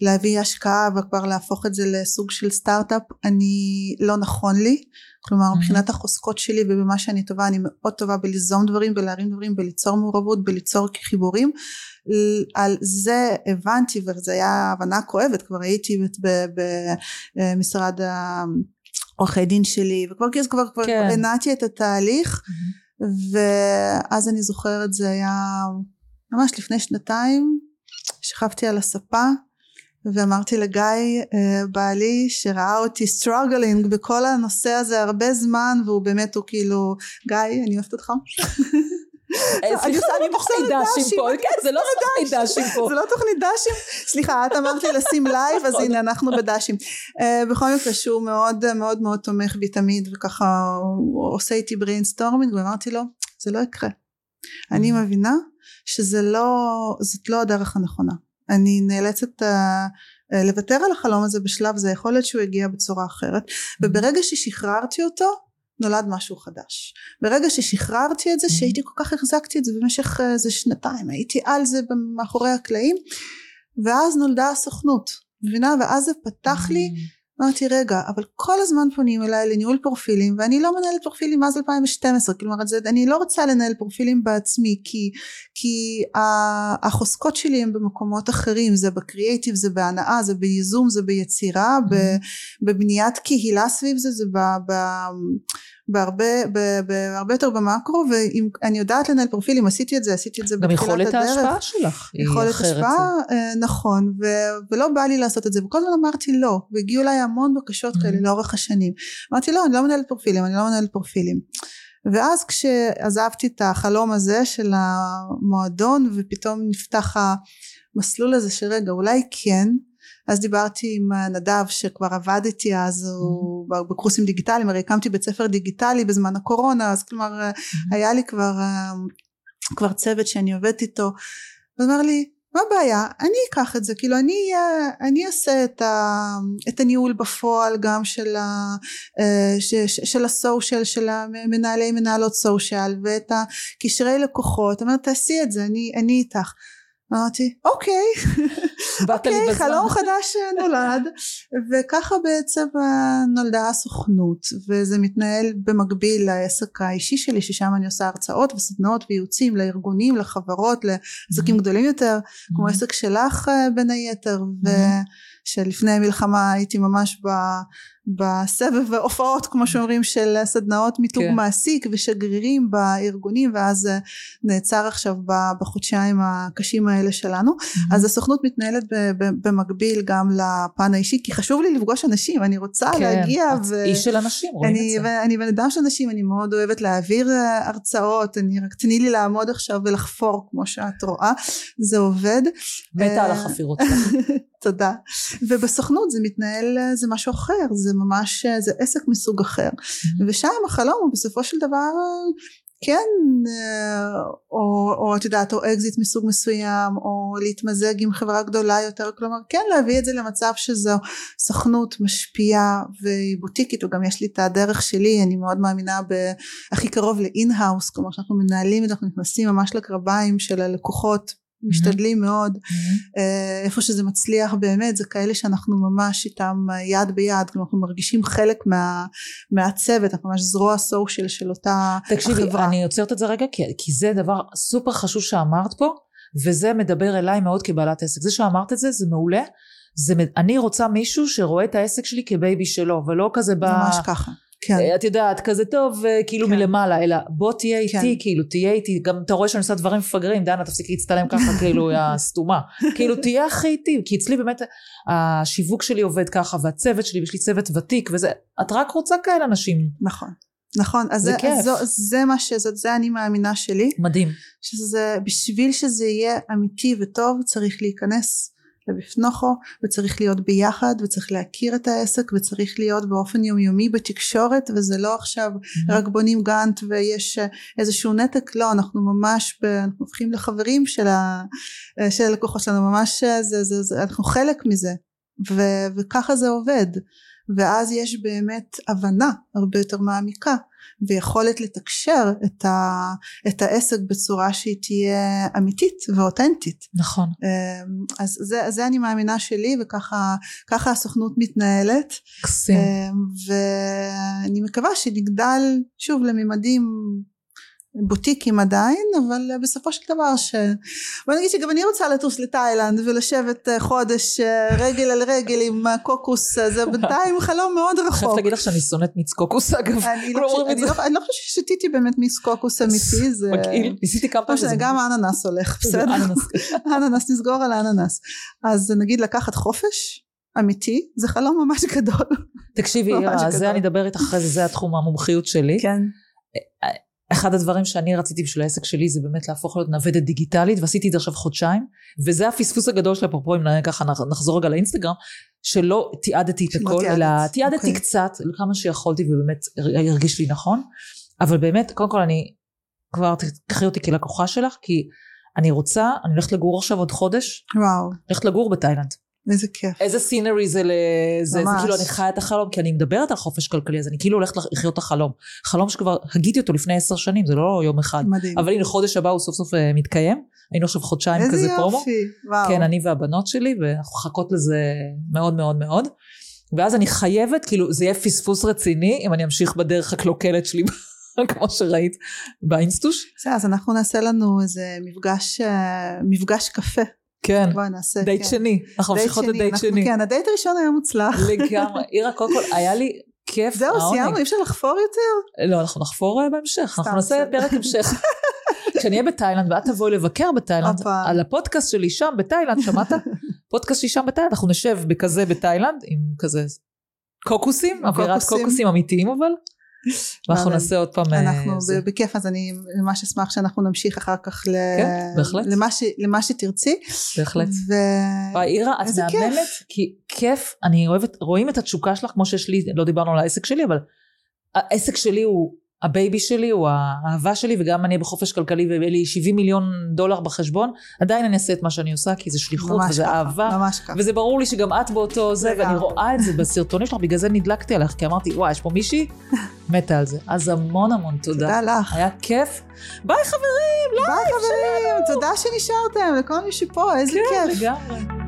להביא השקעה וכבר להפוך את זה לסוג של סטארט-אפ אני לא נכון לי כלומר mm-hmm. מבחינת החוזקות שלי ובמה שאני טובה אני מאוד טובה בליזום דברים ולהרים דברים בליצור מעורבות בליצור חיבורים על זה הבנתי וזו הייתה הבנה כואבת כבר הייתי במשרד עורכי דין שלי וכבר כבר כבר כן. הנעתי את התהליך mm-hmm. ואז אני זוכרת זה היה ממש לפני שנתיים שכבתי על הספה ואמרתי לגיא אה, בעלי שראה אותי struggling בכל הנושא הזה הרבה זמן והוא באמת הוא כאילו גיא אני אוהבת אותך סליחה, אני תוכנית דשים פה, כן, זה לא תוכנית דשים פה. זה לא תוכנית דשים? סליחה, את אמרת לי לשים לייב, אז הנה אנחנו בדשים. אה, בכל מקרה שהוא מאוד מאוד מאוד תומך בי תמיד, וככה הוא עושה איתי brainstorming, ואמרתי לו, זה לא יקרה. אני מבינה שזה לא, זאת לא הדרך הנכונה. אני נאלצת uh, uh, לוותר על החלום הזה בשלב זה, יכול להיות שהוא הגיע בצורה אחרת, וברגע ששחררתי אותו, נולד משהו חדש. ברגע ששחררתי את זה, שהייתי כל כך החזקתי את זה במשך איזה שנתיים, הייתי על זה מאחורי הקלעים, ואז נולדה הסוכנות, מבינה? ואז זה פתח לי אמרתי רגע אבל כל הזמן פונים אליי לניהול פרופילים ואני לא מנהלת פרופילים מאז 2012 כלומר אני לא רוצה לנהל פרופילים בעצמי כי, כי החוזקות שלי הם במקומות אחרים זה בקריאייטיב זה בהנאה זה בייזום זה ביצירה mm-hmm. בבניית קהילה סביב זה זה ב, ב, בהרבה, בהרבה יותר במקרו ואני יודעת לנהל פרופילים עשיתי את זה עשיתי את זה בתחילת הדרך. גם יכולת ההשפעה שלך היא יכולת השפעה אה, נכון ו, ולא בא לי לעשות את זה וכל הזמן אמרתי לא והגיעו אליי המון בקשות mm-hmm. כאלה לאורך השנים אמרתי לא אני לא מנהלת פרופילים אני לא מנהלת פרופילים ואז כשעזבתי את החלום הזה של המועדון ופתאום נפתח המסלול הזה שרגע אולי כן אז דיברתי עם נדב שכבר עבד איתי אז הוא mm-hmm. בקורסים דיגיטליים הרי הקמתי בית ספר דיגיטלי בזמן הקורונה אז כלומר mm-hmm. היה לי כבר כבר צוות שאני עובדת איתו הוא אמר לי מה הבעיה אני אקח את זה כאילו אני אני אעשה את, ה, את הניהול בפועל גם של, ה, אה, ש, של הסושיאל של המנהלי מנהלות סושיאל ואת הקשרי לקוחות אומרת תעשי את זה אני, אני איתך אמרתי אוקיי, אוקיי חלום חדש נולד וככה בעצם אה, נולדה הסוכנות וזה מתנהל במקביל לעסק האישי שלי ששם אני עושה הרצאות וסדנאות וייעוצים לארגונים לחברות לעסקים mm-hmm. גדולים יותר כמו mm-hmm. עסק שלך אה, בין היתר ושלפני המלחמה הייתי ממש ב... בסבב ההופעות כמו שאומרים של סדנאות מיתוג כן. מעסיק ושגרירים בארגונים ואז אה, נעצר עכשיו בחודשיים הקשים האלה שלנו. Mm-hmm. אז הסוכנות מתנהלת במקביל גם לפן האישי כי חשוב לי לפגוש אנשים אני רוצה כן, להגיע ו... איש של אנשים רואים אני, את זה. אני בן אדם של אנשים אני מאוד אוהבת להעביר אה, הרצאות אני רק תני לי לעמוד עכשיו ולחפור כמו שאת רואה זה עובד. מתה על החפירות תודה. ובסוכנות זה מתנהל זה משהו אחר זה ממש זה עסק מסוג אחר. Mm-hmm. ושם החלום הוא בסופו של דבר כן או, או את יודעת או אקזיט מסוג מסוים או להתמזג עם חברה גדולה יותר. כלומר כן להביא את זה למצב שזו סוכנות משפיעה והיא בוטיקית וגם יש לי את הדרך שלי אני מאוד מאמינה בהכי קרוב ל in-house כלומר שאנחנו מנהלים אנחנו נכנסים ממש לקרביים של הלקוחות משתדלים מאוד. Mm-hmm. איפה שזה מצליח באמת זה כאלה שאנחנו ממש איתם יד ביד כלומר אנחנו מרגישים חלק מה, מהצוות אנחנו ממש זרוע סושיאל של אותה תקשיבי, החברה. אני עוצרת את זה רגע כי, כי זה דבר סופר חשוב שאמרת פה וזה מדבר אליי מאוד כבעלת עסק. זה שאמרת את זה זה מעולה. זה, אני רוצה מישהו שרואה את העסק שלי כבייבי שלו ולא כזה ב... ממש ככה כן. אה, את יודעת, כזה טוב, אה, כאילו כן. מלמעלה, אלא בוא תהיה איתי, כן. כאילו, תהיה איתי, גם אתה רואה שאני עושה דברים מפגרים, דנה, תפסיקי להצטלם ככה, כאילו, יא סתומה. כאילו, תהיה הכי איתי, כי אצלי באמת השיווק שלי עובד ככה, והצוות שלי, יש לי צוות ותיק, וזה, את רק רוצה כאלה אנשים. נכון. נכון, אז זה, זה, זו, זה מה שזאת, זה אני מאמינה שלי. מדהים. שזה, בשביל שזה יהיה אמיתי וטוב, צריך להיכנס ובפנוכו וצריך להיות ביחד וצריך להכיר את העסק וצריך להיות באופן יומיומי בתקשורת וזה לא עכשיו Mm-hmm. רק בונים גאנט ויש אה, איזשהו נתק. לא אנחנו ממש ב, אנחנו הופכים לחברים של, ה, אה, של הלקוחות שלנו ממש אה, זה, זה, זה, אנחנו חלק מזה. ו, וככה זה עובד. ואז יש באמת הבנה הרבה יותר מעמיקה ויכולת לתקשר את, ה, את העסק בצורה שהיא תהיה אמיתית ואותנטית נכון. אמ, אז זה, זה אני מאמינה שלי וככה ככה הסוכנות מתנהלת מקסים. אמ, ואני מקווה שנגדל שוב לממדים בוטיקים עדיין אבל בסופו של דבר ש... בוא נגיד שגם אני רוצה לטוס לתאילנד ולשבת אה, חודש אה, רגל על רגל עם הקוקוס אה, זה בינתיים חלום מאוד אני חייבת רחוק להגיד לך שאני שונאת מיץ קוקוס אגב. אני לא חושבת-. לא- לא חושבת ששתיתי באמת מיס קוקוס אמיתי זה מגעיל. ניסיתי כמה לא פעמים. וזה גם האננס הולך בסדר אננס. נסגור על האננס אז נגיד לקחת חופש אמיתי זה חלום ממש גדול תקשיבי אירה. זה אני אדבר איתך אחרי זה, זה התחום המומחיות שלי. כן אחד הדברים שאני רציתי בשביל העסק שלי זה באמת להפוך להיות נוודת דיגיטלית ועשיתי את זה עכשיו חודשיים וזה הפספוס הגדול של אפרופו אם ככה נחזור רגע לאינסטגרם שלא תיעדתי את הכל תיעדת, אלא תיעדתי אוקיי. קצת כמה שיכולתי ובאמת הרגיש לי נכון. אבל באמת קודם כל אני כבר תקחי אותי כלקוחה שלך כי אני רוצה אני הולכת לגור עכשיו עוד חודש. וואו. הולכת לגור בתאילנד איזה כיף. איזה סינרי זה, ל... זה, זה. כאילו אני חיה את החלום כי אני מדברת על חופש כלכלי אז אני כאילו הולכת לחיות את החלום. חלום שכבר הגיתי אותו לפני עשר שנים זה לא יום אחד. מדהים. אבל הנה חודש הבא הוא סוף סוף אה, מתקיים. היינו עכשיו חודשיים איזה כזה פרומו. יופי וואו. כן אני והבנות שלי ואנחנו מחכות לזה מאוד מאוד מאוד. ואז אני חייבת כאילו זה יהיה פספוס רציני אם אני אמשיך בדרך הקלוקלת שלי כמו שראית באינסטוש. בסדר, אז אנחנו נעשה לנו איזה מפגש אה, מפגש קפה כן בואי נעשה דייט כן. שני אנחנו דייט ממשיכות לדייט אנחנו- שני כן הדייט הראשון היה מוצלח לגמרי אירה קודם כל היה לי כיף זהו. סיימנו אי אפשר לחפור יותר לא, אנחנו נחפור אה, בהמשך, אנחנו נעשה. פרק המשך. כשאני אהיה בתאילנד ואת תבואי לבקר בתאילנד. על הפודקאסט שלי שם בתאילנד, שמעת? פודקאסט שלי שם בתאילנד, אנחנו נשב בכזה בתאילנד, עם כזה קוקוסים, אווירת. קוקוסים אמיתיים אבל, ואנחנו. נעשה עוד פעם... אה, אנחנו זה. בכיף אז אני ממש אשמח שאנחנו נמשיך אחר כך ל- כן, בהחלט. למה ש- למה שתרצי בהחלט. ו... וואי, אירה, את כיף. מהממת, כי כיף, אני אוהבת, רואים את התשוקה שלך, כמו שיש לי, לא דיברנו על העסק שלי, אבל העסק שלי הוא הבייבי שלי, הוא האהבה שלי, וגם אם אני בחופש כלכלי ויהיה לי 70 מיליון דולר בחשבון, עדיין אני אעשה את מה שאני עושה, כי זה שליחות וזה ככה, אהבה. ממש ככה וזה ברור לי שגם את באותו זה, ואני. רואה את זה בסרטונים שלך, בגלל זה נדלקתי עליך, כי אמרתי, וואי, יש פה מישהי מתה על זה. אז המון המון תודה. תודה לך היה כיף. ביי חברים, לא ביי חברים תודה שנשארתם לכל מי שפה איזה כן, כיף לגמרי.